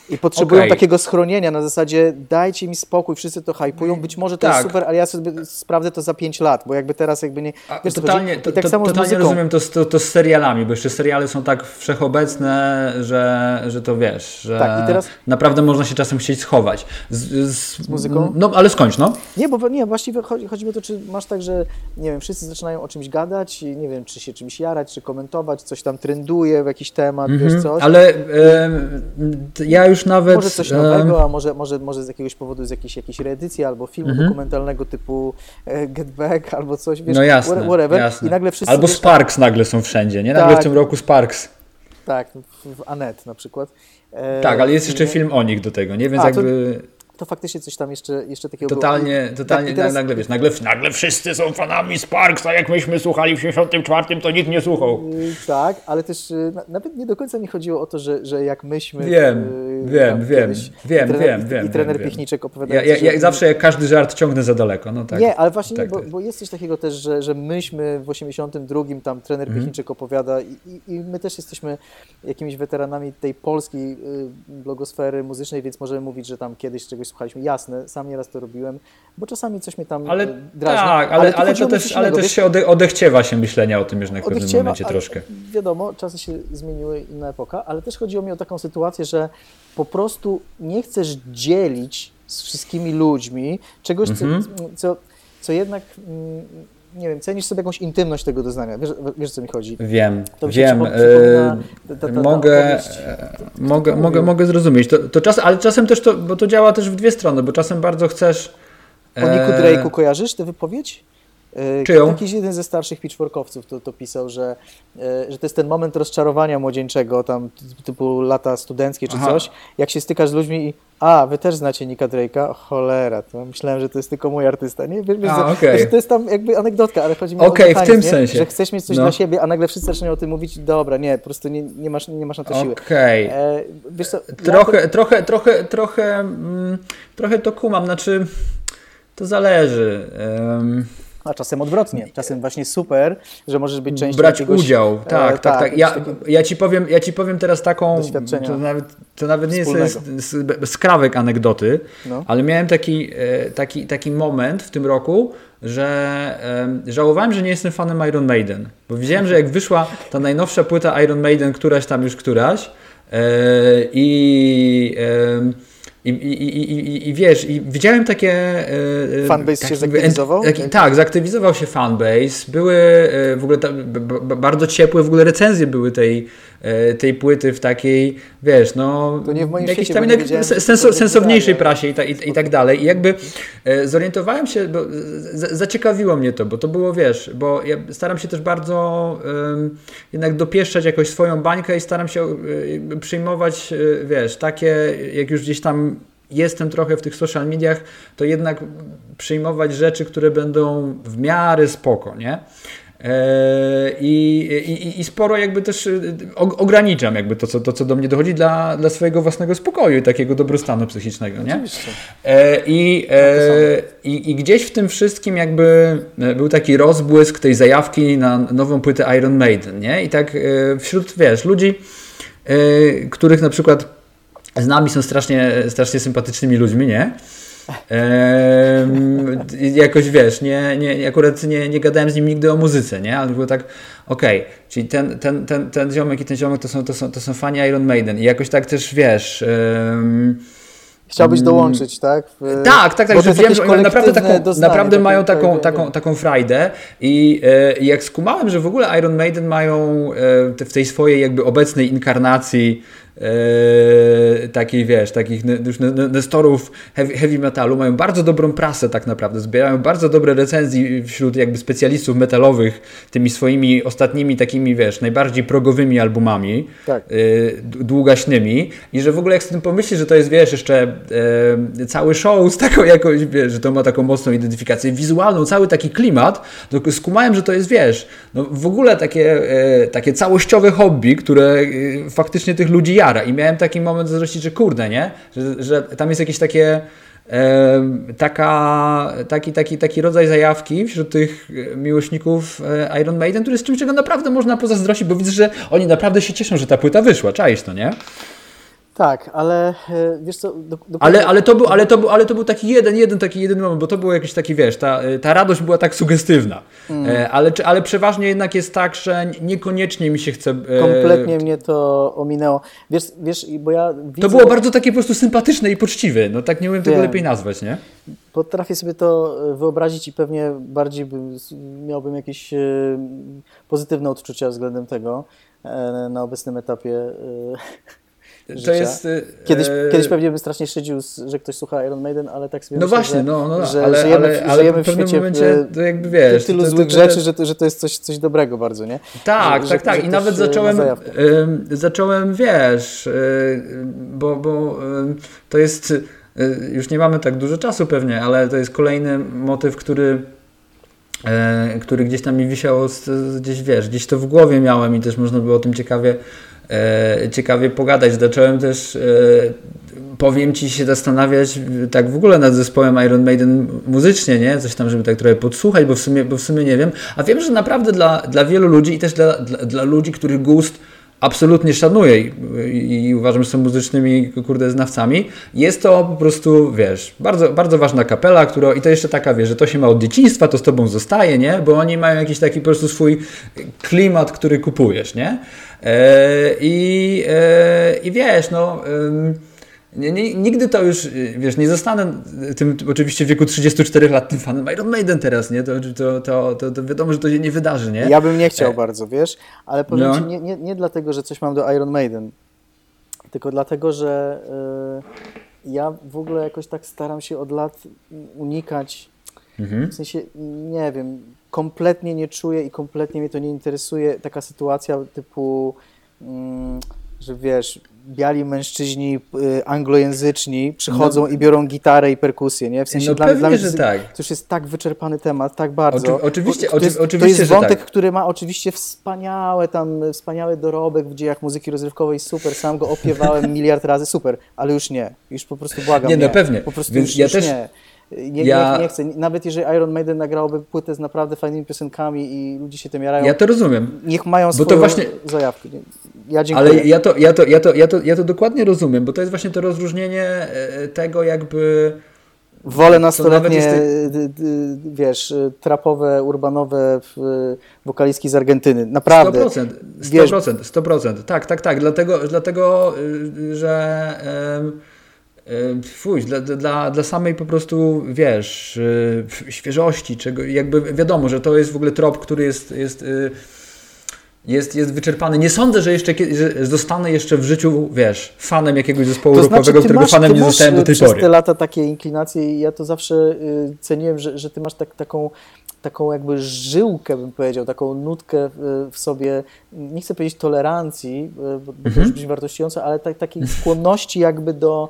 I potrzebują okay. takiego schronienia na zasadzie dajcie mi spokój, wszyscy to hypują, być może to tak. jest super, ale ja sobie sprawdzę to za 5 lat, bo jakby teraz jakby nie... Wiesz, totalnie, to, I tak to, samo totalnie z rozumiem to, to, to, z serialami, bo jeszcze seriale są tak wszechobecne, że, że to wiesz, że tak, teraz... naprawdę można się czasem chcieć schować. Z, z, z muzyką? No, ale skończ, no. Nie, bo nie, właściwie chodzi, chodzi mi o to, czy masz tak, że nie wiem, wszyscy zaczynają o czymś gadać, nie wiem, czy się czymś jarać, czy komentować, coś tam trenduje w jakiś temat, mm -hmm. wiesz mhm. coś. Ale ja już już nawet... Może coś nowego, a może, może, może z jakiegoś powodu z jakiejś, jakiejś reedycji albo filmu mhm. dokumentalnego typu e, Get Back albo coś, wiesz, no jasne, whatever. Jasne. I nagle wszyscy... Albo wiesz, Sparks nagle są wszędzie, nie? Nagle tak, w tym roku Sparks. Tak, w Anet na przykład. E, tak, ale jest jeszcze film o nich do tego, nie? Więc a, jakby... to faktycznie coś tam jeszcze, jeszcze takiego Totalnie, było. totalnie, tak, teraz, nagle wiesz, nagle, nagle wszyscy są fanami Sparks, a jak myśmy słuchali w 64, to nikt nie słuchał. Tak, ale też y, nawet nie do końca mi chodziło o to, że, że jak myśmy... Wiem, y, wiem, wiem, wiem, trener, wiem, i, wiem. I trener wiem, Piechniczek Ja, opowiadający, ja, ja że- zawsze jak każdy żart ciągnę za daleko, no tak. nie, ale właśnie tak bo, to jest. bo jest coś takiego też, że, że myśmy w 82 tam trener Mhm. Piechniczek opowiada i, i, i my też jesteśmy jakimiś weteranami tej polskiej y, blogosfery muzycznej, więc możemy mówić, że tam kiedyś czegoś słuchaliśmy. Jasne, sam nieraz to robiłem, bo czasami coś mnie tam Ale y, drażni. tak, ale, ale, chodziło to też, ale też się ode, odechciewa się myślenia o tym już na pewnym momencie ale troszkę. Wiadomo, czasy się zmieniły, inna epoka, ale też chodziło mi o taką sytuację, że po prostu nie chcesz dzielić z wszystkimi ludźmi czegoś, Mhm. co, co, co jednak, mm, nie wiem, cenisz sobie jakąś intymność tego doznania. Wiesz, wiesz o co mi chodzi? Wiem, wiem. mogę, mogę, mogę, mogę zrozumieć. To, to czas, ale czasem też to, bo to działa też w dwie strony, bo czasem bardzo chcesz. O Niku e, Drake'u kojarzysz tę wypowiedź? E, Czyją? Jakiś jeden ze starszych pitchforkowców to, to pisał, że, e, że to jest ten moment rozczarowania młodzieńczego, tam ty- typu lata studenckie czy Aha. coś, jak się stykasz z ludźmi i a, wy też znacie Nika Drake'a? Cholera, to myślałem, że to jest tylko mój artysta. Nie? Wiesz, wiesz, A, że to jest tam jakby anegdotka, ale chodzi mi Okej, o w mechanizm, tym nie? sensie. że chcesz mieć coś No. dla siebie, a nagle wszyscy zaczynają o tym mówić, dobra, nie, po prostu nie, nie, masz, nie masz na to siły. Okej. E, co, ja Trochę, trochę, trochę, trochę, mm, trochę to kumam, znaczy to zależy. em, A czasem odwrotnie. Czasem właśnie super, że możesz być częścią brać jakiegoś, udział. e, Tak, tak, tak. Ja, jakiegoś takiego- ja, ci powiem, ja ci powiem teraz taką. To nawet, to nawet nie wspólnego. jest skrawek anegdoty, No. ale miałem taki, e, taki, taki moment w tym roku, że em, żałowałem, że nie jestem fanem Iron Maiden. Bo widziałem, że jak wyszła ta najnowsza płyta Iron Maiden, któraś tam już któraś, e, i. i, i, i, i, I wiesz, i widziałem takie. e, e, Fanbase się taki- zaktywizował? Taki, tak, zaktywizował się fanbase. Były e, w ogóle ta, b, b, bardzo ciepłe w ogóle recenzje były tej, tej płyty w takiej, wiesz, no. W jakiejś tam jednak będzie sensowniejszej prasie i, ta, i, i tak dalej. I jakby e, zorientowałem się, bo zaciekawiło mnie to, bo to było, wiesz, bo ja staram się też bardzo em, jednak dopieszczać jakoś swoją bańkę i staram się e, przyjmować, e, wiesz, takie, jak już gdzieś tam jestem trochę w tych social mediach, to jednak przyjmować rzeczy, które będą w miarę spoko, nie? E, I, i, I sporo jakby też e, ograniczam jakby to, co, to, co do mnie dochodzi dla, dla swojego własnego spokoju i takiego dobrostanu psychicznego, nie? Oczywiście. E, I, e, i, I gdzieś w tym wszystkim jakby był taki rozbłysk tej zajawki na nową płytę Iron Maiden, nie? I tak wśród, wiesz, ludzi, których na przykład z nami są strasznie, strasznie sympatycznymi ludźmi, nie? Jakoś wiesz, nie, nie, akurat nie, nie gadałem z nim nigdy o muzyce, nie? Ale było tak, okej, czyli ten, ten, ten, ten ziomek i ten ziomek to są, to, są, to są fani Iron Maiden i jakoś tak też wiesz. em, Chciałbyś dołączyć, tak? W- tak, tak, tak, że wiem, że oni naprawdę, taką, doznanie, naprawdę mają taką, takie- taką, taką frajdę i e, jak skumałem, że w ogóle Iron Maiden mają e, w tej swojej jakby obecnej inkarnacji e, takiej, wiesz, takich już nestorów heavy, heavy metalu, mają bardzo dobrą prasę tak naprawdę, zbierają bardzo dobre recenzje wśród jakby specjalistów metalowych tymi swoimi ostatnimi takimi, wiesz, najbardziej progowymi albumami Tak. y, d- długaśnymi. I że w ogóle jak sobie tym pomyślisz, że to jest, wiesz, jeszcze e, cały show z taką jakąś, wiesz, że to ma taką mocną identyfikację wizualną, cały taki klimat, to skumałem, że to jest, wiesz, no w ogóle takie, takie całościowe hobby, które faktycznie tych ludzi i miałem taki moment zazdrości, że kurde, nie? Że, że tam jest jakieś takie taka, taki, taki, taki rodzaj zajawki wśród tych e, miłośników e, Iron Maiden, który jest czymś, czego naprawdę można pozazdrościć, bo widzę, że oni naprawdę się cieszą, że ta płyta wyszła. Czaisz to, nie? Tak, ale e, wiesz co, do, dokładnie- Ale, ale, to był, ale, to był, ale to był taki jeden, jeden, taki jeden moment, bo to było jakiś taki, wiesz, ta, ta radość była tak sugestywna. E, ale, ale przeważnie jednak jest tak, że niekoniecznie mi się chce... e, kompletnie mnie to ominęło. Wiesz, wiesz bo ja widzę, To było bardzo takie po prostu sympatyczne i poczciwe. No tak nie umiem tego Wiem. lepiej nazwać, nie? Potrafię sobie to e, wyobrazić i pewnie bardziej bym, miałbym jakieś e, pozytywne odczucia względem tego e, na obecnym etapie e, życia. jest... e, Kiedyś, e, kiedyś pewnie bym strasznie szydził, że ktoś słucha Iron Maiden, ale tak sobie No myślę, właśnie, że, no, no, no że ale, żyjemy, ale, w- ale żyjemy w pewnym świecie momencie e, to jakby wiesz... tylu to, to, złych to, rzeczy, że to, że to jest coś, coś dobrego bardzo, nie? Tak, Że- tak, że- tak. że I nawet e, zacząłem, zacząłem, wiesz, y, bo, bo to jest już nie mamy tak dużo czasu pewnie, ale to jest kolejny motyw, który E, który gdzieś tam mi wisiał, gdzieś wiesz, gdzieś to w głowie miałem i też można było o tym ciekawie, e, ciekawie pogadać. Zacząłem też, e, powiem Ci, się zastanawiać tak w ogóle nad zespołem Iron Maiden muzycznie, nie? Coś tam, żeby tak trochę podsłuchać, bo w sumie, bo w sumie nie wiem. A wiem, że naprawdę dla, dla wielu ludzi i też dla, dla, dla ludzi, których gust absolutnie szanuję i, i, uważam, że są muzycznymi, kurde, znawcami. Jest to po prostu, wiesz, bardzo, bardzo ważna kapela, która, i to jeszcze taka, wiesz, że to się ma od dzieciństwa, to z tobą zostaje, nie? Bo oni mają jakiś taki po prostu swój klimat, który kupujesz, nie? E, i, e, I wiesz, no... Nie, nie, nigdy to już, wiesz, nie zostanę tym, oczywiście w wieku 34 lat tym fanem Iron Maiden teraz, nie? To, to, to, to, to wiadomo, że to się nie wydarzy, nie? Ja bym nie chciał e... bardzo, wiesz, ale powiem no. Ci, nie, nie, nie dlatego, że coś mam do Iron Maiden, tylko dlatego, że y, ja w ogóle jakoś tak staram się od lat unikać, mhm. w sensie, nie wiem, kompletnie nie czuję i kompletnie mnie to nie interesuje taka sytuacja typu, mm, że wiesz, biali mężczyźni y, anglojęzyczni przychodzą no, i biorą gitarę i perkusję, nie? W sensie no dla, pewnie, dla mnie, że tak. to już jest tak wyczerpany temat, tak bardzo. Oczy, oczywiście, to jest, oczywiście, to jest wątek, tak. który ma oczywiście wspaniałe tam, wspaniały dorobek w dziejach muzyki rozrywkowej, super, sam go opiewałem miliard razy, super, ale już nie, już po prostu błagam, nie. no pewnie. Po prostu Więc już, ja już też... nie. Nie, ja... nie, nie, chcę. Nawet jeżeli Iron Maiden nagrałoby płytę z naprawdę fajnymi piosenkami i ludzie się tym jarają. Ja to rozumiem. Niech mają swoją bo to właśnie... zajawkę. Ja dziękuję. Ale ja to, ja, to, ja, to, ja, to, ja to dokładnie rozumiem, bo to jest właśnie to rozróżnienie e, tego jakby... Wolę nastoletnie, jest... wiesz, trapowe, urbanowe wokalistki z Argentyny. Naprawdę. 100%, 100%, 100%. Tak, tak, tak. Dlatego, dlatego y, że... Um, Fuj, dla, dla, dla samej po prostu, wiesz, y, świeżości, czego, jakby wiadomo, że to jest w ogóle trop, który jest, jest, y, jest, jest wyczerpany. Nie sądzę, że jeszcze że zostanę jeszcze w życiu, wiesz, fanem jakiegoś zespołu to znaczy, rockowego, którego masz, fanem nie zostałem do tej przez pory. te lata takie inklinacje i ja to zawsze y, ceniłem, że, że ty masz tak, taką taką jakby żyłkę, bym powiedział, taką nutkę w sobie, nie chcę powiedzieć tolerancji, bo mhm. to już brzmi wartościująco, ale tak, takiej skłonności jakby do,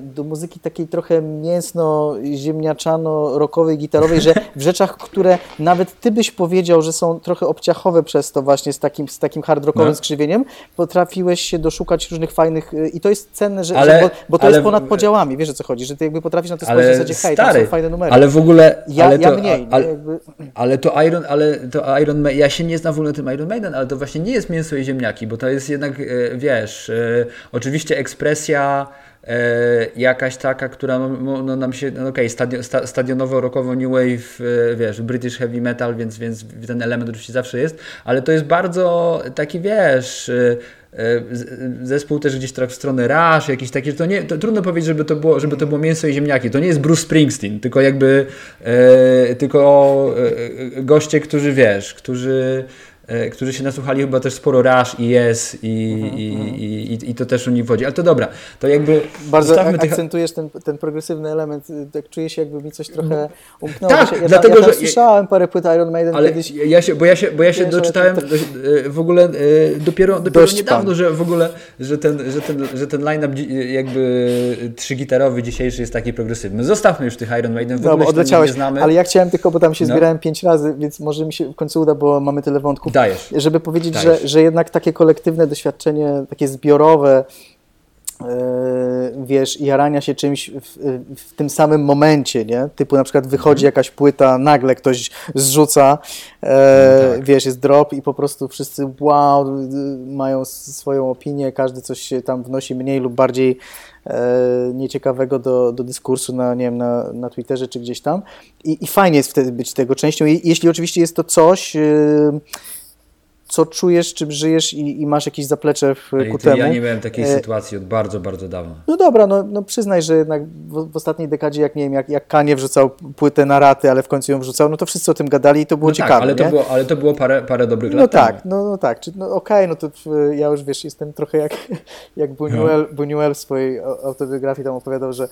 do muzyki takiej trochę mięsno-ziemniaczano-rokowej, gitarowej, że w rzeczach, które nawet ty byś powiedział, że są trochę obciachowe przez to właśnie z takim, z takim hard rockowym no. skrzywieniem, potrafiłeś się doszukać różnych fajnych e, i to jest cenne, że, ale, że bo, bo, to ale, jest ponad podziałami, wiesz o co chodzi, że ty jakby potrafisz na to spojrzeć w zasadzie, hej, to są fajne numery. Ale w ogóle... Ja, ale to, ja mniej. Ale, jakby... ale, to Iron, ale to Iron Maiden, ja się nie znam w ogóle na tym Iron Maiden, ale to właśnie nie jest mięso i ziemniaki, bo to jest jednak, e, wiesz, oczywiście ekspresja E, jakaś taka, która no, no nam się, no okej, okay, sta, stadionowo, rockowo, new wave, e, wiesz, British heavy metal, więc, więc ten element oczywiście zawsze jest, ale to jest bardzo taki, wiesz, e, zespół też gdzieś tak w stronę Rush, jakiś taki, to nie, to trudno powiedzieć, żeby to było, żeby to było mięso i ziemniaki. To nie jest Bruce Springsteen, tylko jakby e, tylko e, goście, którzy wiesz, którzy E, którzy się nasłuchali chyba też sporo Rush i Yes i, mhm, i, mhm. i, i, i, to też u nich wchodzi. Ale to dobra, to jakby... Bardzo akcentujesz tych... ten, ten progresywny element, tak czuję się jakby mi coś trochę umknęło. Tak, ja, dlatego, ja, że... słyszałem parę płyt Iron Maiden ale kiedyś. Ja się, bo ja się, bo ja się Wiesz, doczytałem to... E, w ogóle e, dopiero, dopiero niedawno, pan. że w ogóle, że ten, że ten, że ten line-up jakby trzygitarowy dzisiejszy jest taki progresywny. Zostawmy już tych Iron Maiden, w no, ogóle odleciałeś, nie znamy. Ale ja chciałem tylko, bo tam się no. zbierałem pięć razy, więc może mi się w końcu uda, bo mamy tyle wątków. Dajesz. Żeby powiedzieć, że, że jednak takie kolektywne doświadczenie, takie zbiorowe, yy, wiesz, jarania się czymś w, w, tym samym momencie, nie? Typu na przykład wychodzi mhm. jakaś płyta, nagle ktoś zrzuca, e, no tak. wiesz, jest drop i po prostu wszyscy wow, mają swoją opinię, każdy coś tam wnosi mniej lub bardziej e, nieciekawego do, do dyskursu na, nie wiem, na, na Twitterze czy gdzieś tam. I, I fajnie jest wtedy być tego częścią, jeśli oczywiście jest to coś, e, co czujesz, czym żyjesz i, i masz jakieś zaplecze w, ku temu. Ja nie miałem takiej e... sytuacji od bardzo, bardzo dawna. No dobra, no, no przyznaj, że jednak w, w, ostatniej dekadzie, jak nie wiem, jak, jak Kanie wrzucał płytę na raty, ale w końcu ją wrzucał, no to wszyscy o tym gadali i to było no ciekawe. Tak, ale, to było, ale to było parę, parę dobrych no lat tak, No, no tak, no okej, okay, no to ja już wiesz, jestem trochę jak, jak Buñuel, no. Buñuel w swojej autobiografii tam opowiadał, że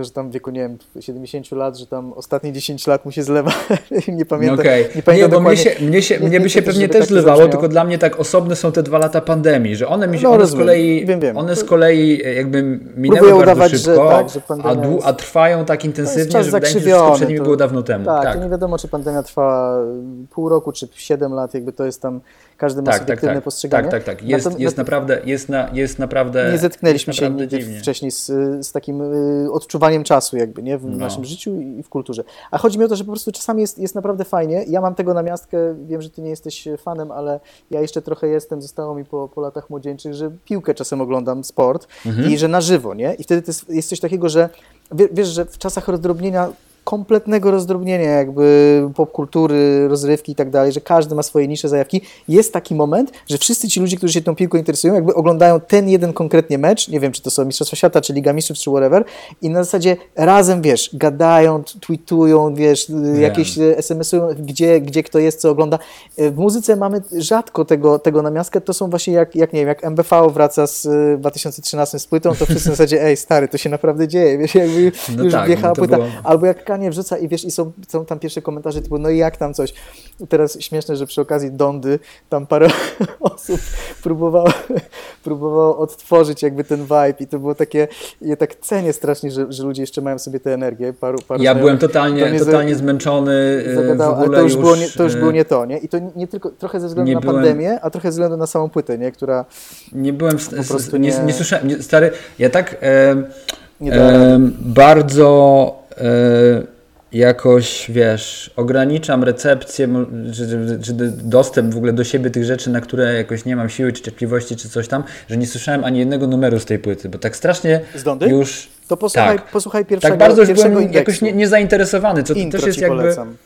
że tam w wieku, nie wiem, 70 lat, że tam ostatnie 10 lat mu się zlewa. nie pamiętam. Okay. Nie, pamiętam nie bo mnie, się, mnie, się, mnie by się pewnie też zlewało, tylko dla mnie tak osobne są te dwa lata pandemii, że one mi się, no, one z kolei, wiem, wiem. one z kolei jakby minęły bardzo udawać, szybko, że, tak, że a, dłu, a trwają tak intensywnie, że wydaje się, że z poprzednimi było dawno temu. Tak, tak. nie wiadomo, czy pandemia trwa pół roku, czy siedem lat, jakby to jest tam każdy ma tak, subiektywne tak, tak. postrzeganie. Tak, tak, tak. Jest, jest, na... naprawdę, jest, na, jest naprawdę. Nie zetknęliśmy się nigdy dziwnie. wcześniej z, z takim y, odczuwaniem czasu, jakby nie w no. naszym życiu i w kulturze. A chodzi mi o to, że po prostu czasami jest, jest naprawdę fajnie. Ja mam tego na miastkę, wiem, że ty nie jesteś fanem, ale ja jeszcze trochę jestem, zostało mi po, po latach młodzieńczych, że piłkę czasem oglądam, sport mhm. i że na żywo, nie? I wtedy to jest, jest coś takiego, że wiesz, że w czasach rozdrobnienia kompletnego rozdrobnienia jakby popkultury, rozrywki i tak dalej, że każdy ma swoje nisze zajawki. Jest taki moment, że wszyscy ci ludzie, którzy się tą piłką interesują, jakby oglądają ten jeden konkretnie mecz, nie wiem, czy to są Mistrzostwa Świata, czy Liga Mistrzów, czy whatever i na zasadzie razem, wiesz, gadają, tweetują, wiesz, yeah. jakieś SMS-ują, gdzie, gdzie kto jest, co ogląda. W muzyce mamy rzadko tego, tego na miastkę, to są właśnie jak, jak, nie wiem, jak MBV wraca z 2013 z płytą, to wszyscy na zasadzie, ej, stary, to się naprawdę dzieje, wiesz, jakby no już tak, wjechała no płyta. Było... Albo jak spotkanie wrzuca i wiesz, i są, są tam pierwsze komentarze typu, no i jak tam coś. Teraz śmieszne, że przy okazji Dondy tam parę osób próbowało, próbowało odtworzyć jakby ten vibe i to było takie, ja tak cenię strasznie, że, że ludzie jeszcze mają sobie tę energię. Paru, paru ja byłem totalnie, totalnie zmęczony e, zagadało, ale to już, już, Było nie, to już było nie to, nie? I to nie tylko trochę ze względu na byłem, pandemię, a trochę ze względu na samą płytę, nie? Która nie byłem, po prostu nie, nie, nie słyszałem, stary, ja tak e, e, bardzo E, jakoś, wiesz, ograniczam recepcję, czy, czy, dostęp w ogóle do siebie tych rzeczy, na które jakoś nie mam siły, czy cierpliwości, czy coś tam, że nie słyszałem ani jednego numeru z tej płyty, bo tak strasznie już... To posłuchaj, tak, posłuchaj pierwszego Tak bardzo już byłem indeksu. jakoś nie, niezainteresowany, co Intro też jest jakby... Polecam.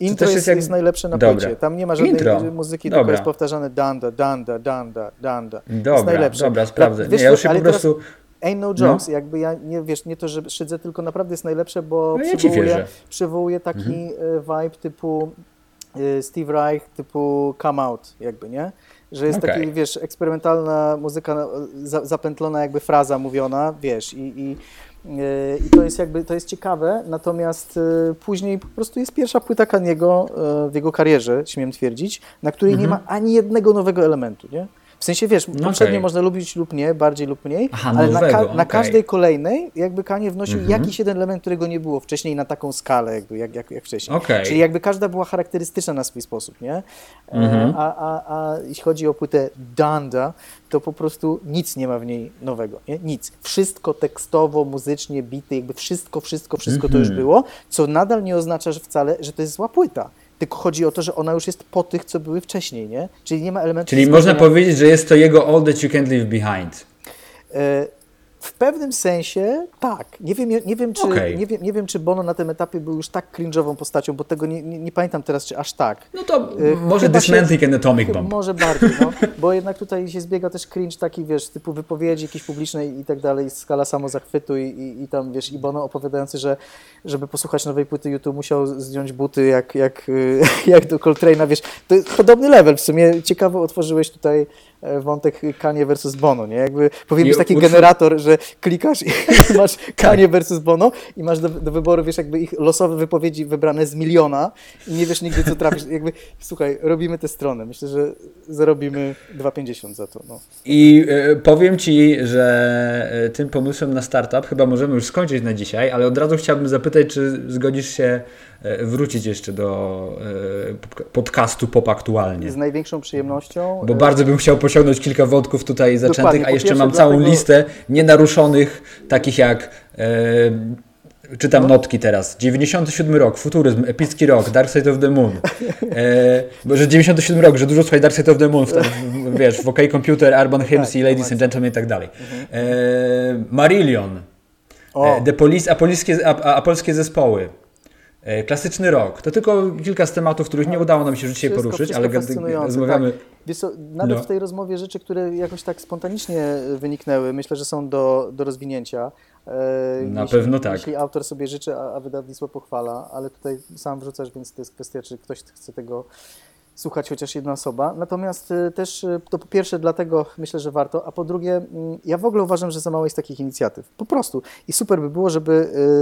Intro jest, jest, jak... jest, najlepsze na Dobra. płycie. Tam nie ma żadnej Intro. muzyki, Dobra. tylko jest powtarzane danda, danda, danda, danda. Dobra, jest najlepsze. Dobra, sprawdzę. Nie, ja już się po prostu... Teraz Ain't no jokes, no. jakby ja nie wiesz, nie to, że szydzę, tylko naprawdę jest najlepsze, bo no ja przywołuje, przywołuje taki mhm. E, vibe typu e, Steve Reich, typu Come Out, jakby, nie? Że jest okay. taki, wiesz, eksperymentalna muzyka zapętlona jakby fraza mówiona, wiesz, i, i e, i to jest jakby, to jest ciekawe, natomiast później po prostu jest pierwsza płyta Kaniego w jego karierze, śmiem twierdzić, na której nie mhm. ma ani jednego nowego elementu, nie? W sensie, wiesz, no poprzednio okay. można lubić lub nie, bardziej lub mniej, Aha, ale nowego, na, ka okay. na, każdej kolejnej jakby Kanie wnosił mm -hmm. jakiś jeden element, którego nie było wcześniej na taką skalę, jakby, jak, jak, jak wcześniej. Okay. Czyli jakby każda była charakterystyczna na swój sposób, nie? Mm -hmm. a, a, a jeśli chodzi o płytę Danda, to po prostu nic nie ma w niej nowego, nie? Nic. Wszystko tekstowo, muzycznie, bity, jakby wszystko, wszystko, wszystko mm -hmm. to już mhm. było, co nadal nie oznacza że wcale, że to jest zła płyta tylko chodzi o to, że ona już jest po tych, co były wcześniej, nie? Czyli nie ma elementów... Czyli można powiedzieć, że jest to jego All That You Can't Leave Behind. E, w pewnym sensie tak. Nie wiem, nie, wiem, czy, okay. nie, wiem, nie wiem, czy Bono na tym etapie był już tak cringe'ową postacią, bo tego nie, nie, nie, pamiętam teraz, czy aż tak. No to y, może Dismantling and Atomic Bomb. Może bardziej, no, bo jednak tutaj się zbiega też cringe taki, wiesz, typu wypowiedzi jakieś publicznej i tak dalej, skala samozachwytu i, i, i tam, wiesz, i Bono opowiadający, że żeby posłuchać nowej płyty YouTube musiał zdjąć buty jak, jak, jak do Coltrane'a, wiesz, to jest podobny level w sumie. Ciekawo otworzyłeś tutaj wątek Kanye versus Bono, nie? Jakby powinien być taki generator, że klikasz i masz Kanye versus Bono i masz do, do, wyboru, wiesz, jakby ich losowe wypowiedzi wybrane z miliona i nie wiesz nigdy, co trafisz. Jakby, słuchaj, robimy tę stronę. Myślę, że zarobimy 2,50 za to. No. I y, powiem Ci, że y, tym pomysłem na startup chyba możemy już skończyć na dzisiaj, ale od razu chciałbym zapytać, czy zgodzisz się E, wrócić jeszcze do e, podcastu Pop Aktualnie. Z największą przyjemnością. Bo bardzo bym chciał posiągnąć kilka wątków tutaj zaczętych, Dokładnie. a jeszcze mam całą dlatego... listę nienaruszonych, takich jak e, czytam no. notki teraz. 97 rok, futuryzm, epicki rok, Dark Side of the Moon. E, że 97 rok, że dużo słuchaj Dark Side of the Moon, w, wiesz, w OK Computer, Urban Hymns tak, i Ladies and Gentlemen i tak dalej. Mhm. E, Marillion, o. The Police, a, polskie, a, a polskie zespoły. E, klasyczny rok. To tylko kilka z tematów, których nie udało nam się dzisiaj wszystko, poruszyć, wszystko ale rozmawiamy. Tak. Wiesz co, nawet no. w tej rozmowie rzeczy, które jakoś tak spontanicznie wyniknęły, myślę, że są do, do rozwinięcia. E, Na jeśli, pewno tak. Jeśli autor sobie życzy, a, a wydawnictwo pochwala, ale tutaj sam wrzucasz, więc to jest kwestia, czy ktoś chce tego słuchać chociaż jedna osoba. Natomiast y, też y, to po pierwsze dlatego myślę, że warto, a po drugie mm, ja w ogóle uważam, że za mało jest takich inicjatyw. Po prostu. I super by było, żeby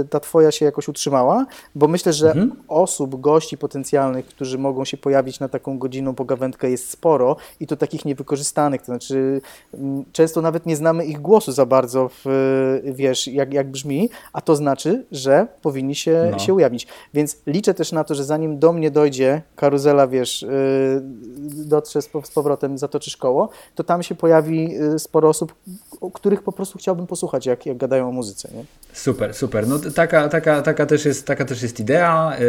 y, ta twoja się jakoś utrzymała, bo myślę, że mhm. osób, gości potencjalnych, którzy mogą się pojawić na taką godzinną pogawędkę jest sporo i to takich niewykorzystanych. To znaczy mm, często nawet nie znamy ich głosu za bardzo, w, wiesz, jak, jak brzmi, a to znaczy, że powinni się, no. się ujawnić. Więc liczę też na to, że zanim do mnie dojdzie karuzela, wiesz, dotrze z powrotem zatoczysz koło, to tam się pojawi y, sporo osób, których po prostu chciałbym posłuchać, jak, jak gadają o muzyce. Nie? Super, super. No taka, taka, taka, też, jest, taka też jest idea yy,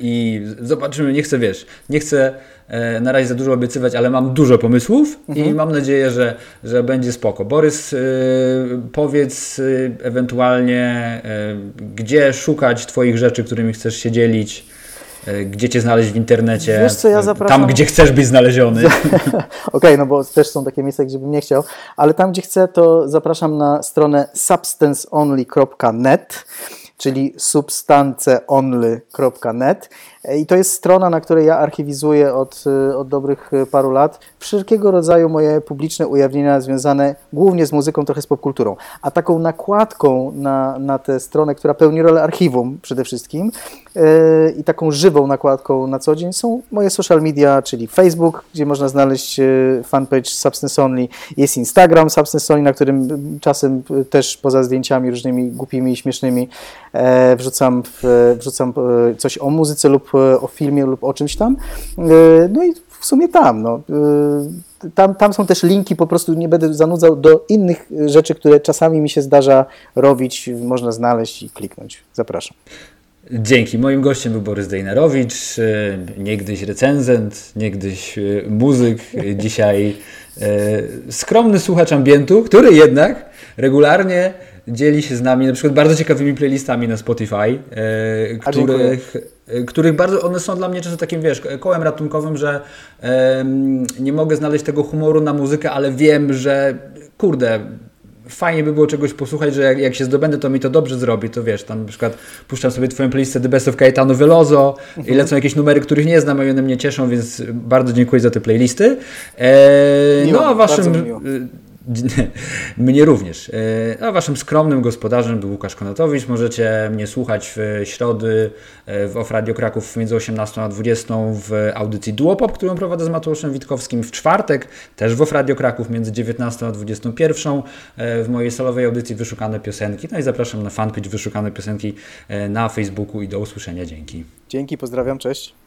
i zobaczymy, nie chcę, wiesz, nie chcę yy, na razie za dużo obiecywać, ale mam dużo pomysłów mhm. i mam nadzieję, że, że będzie spoko. Borys, yy, powiedz ewentualnie, gdzie szukać Twoich rzeczy, którymi chcesz się dzielić, gdzie Cię znaleźć w internecie, Wiesz co, ja zapraszam... tam gdzie chcesz być znaleziony. Okej, okay, no bo też są takie miejsca, gdzie bym nie chciał, ale tam gdzie chcę, to zapraszam na stronę substanceonly.net czyli substanceonly.net i to jest strona, na której ja archiwizuję od, y, od dobrych y, paru lat wszelkiego rodzaju moje publiczne ujawnienia związane głównie z muzyką, trochę z popkulturą. A taką nakładką na, na tę stronę, która pełni rolę archiwum przede wszystkim yy, i taką żywą nakładką na co dzień są moje social media, czyli Facebook, gdzie można znaleźć fanpage Substance Only, jest Instagram Substance Only, na którym czasem też poza zdjęciami różnymi głupimi i śmiesznymi e, wrzucam, wrzucam e, coś o muzyce lub E, o filmie lub o czymś tam. E, no i w sumie tam, no. E, tam, tam są też linki, po prostu nie będę zanudzał do innych rzeczy, które czasami mi się zdarza robić, można znaleźć i kliknąć. Zapraszam. Dzięki. Moim gościem był Borys Dejnerowicz, niegdyś recenzent, niegdyś muzyk, dzisiaj skromny słuchacz ambientu, który jednak regularnie dzieli się z nami na przykład bardzo ciekawymi playlistami na Spotify, e, których, e, których bardzo, one są dla mnie często takim, wiesz, kołem ratunkowym, że nie mogę znaleźć tego humoru na muzykę, ale wiem, że kurde, fajnie by było czegoś posłuchać, że jak, jak, się zdobędę, to mi to dobrze zrobi, to wiesz, tam na przykład puszczam sobie Twoją playlistę The Best of Caetano Veloso mhm. i lecą jakieś numery, których nie znam, i one mnie cieszą, więc bardzo dziękuję za te playlisty. E, miło, no a Waszym Mnie również. E, a waszym skromnym gospodarzem był Łukasz Konatowicz. Możecie mnie słuchać w środy e, w Off Radio Kraków między 18 a 20 w audycji Duopop, którą prowadzę z Mateuszem Witkowskim. W czwartek też w Off Radio Kraków między 19 a 21 e, w mojej solowej audycji Wyszukane Piosenki. No i zapraszam na fanpage Wyszukane Piosenki na Facebooku i do usłyszenia. Dzięki. Dzięki, pozdrawiam, cześć.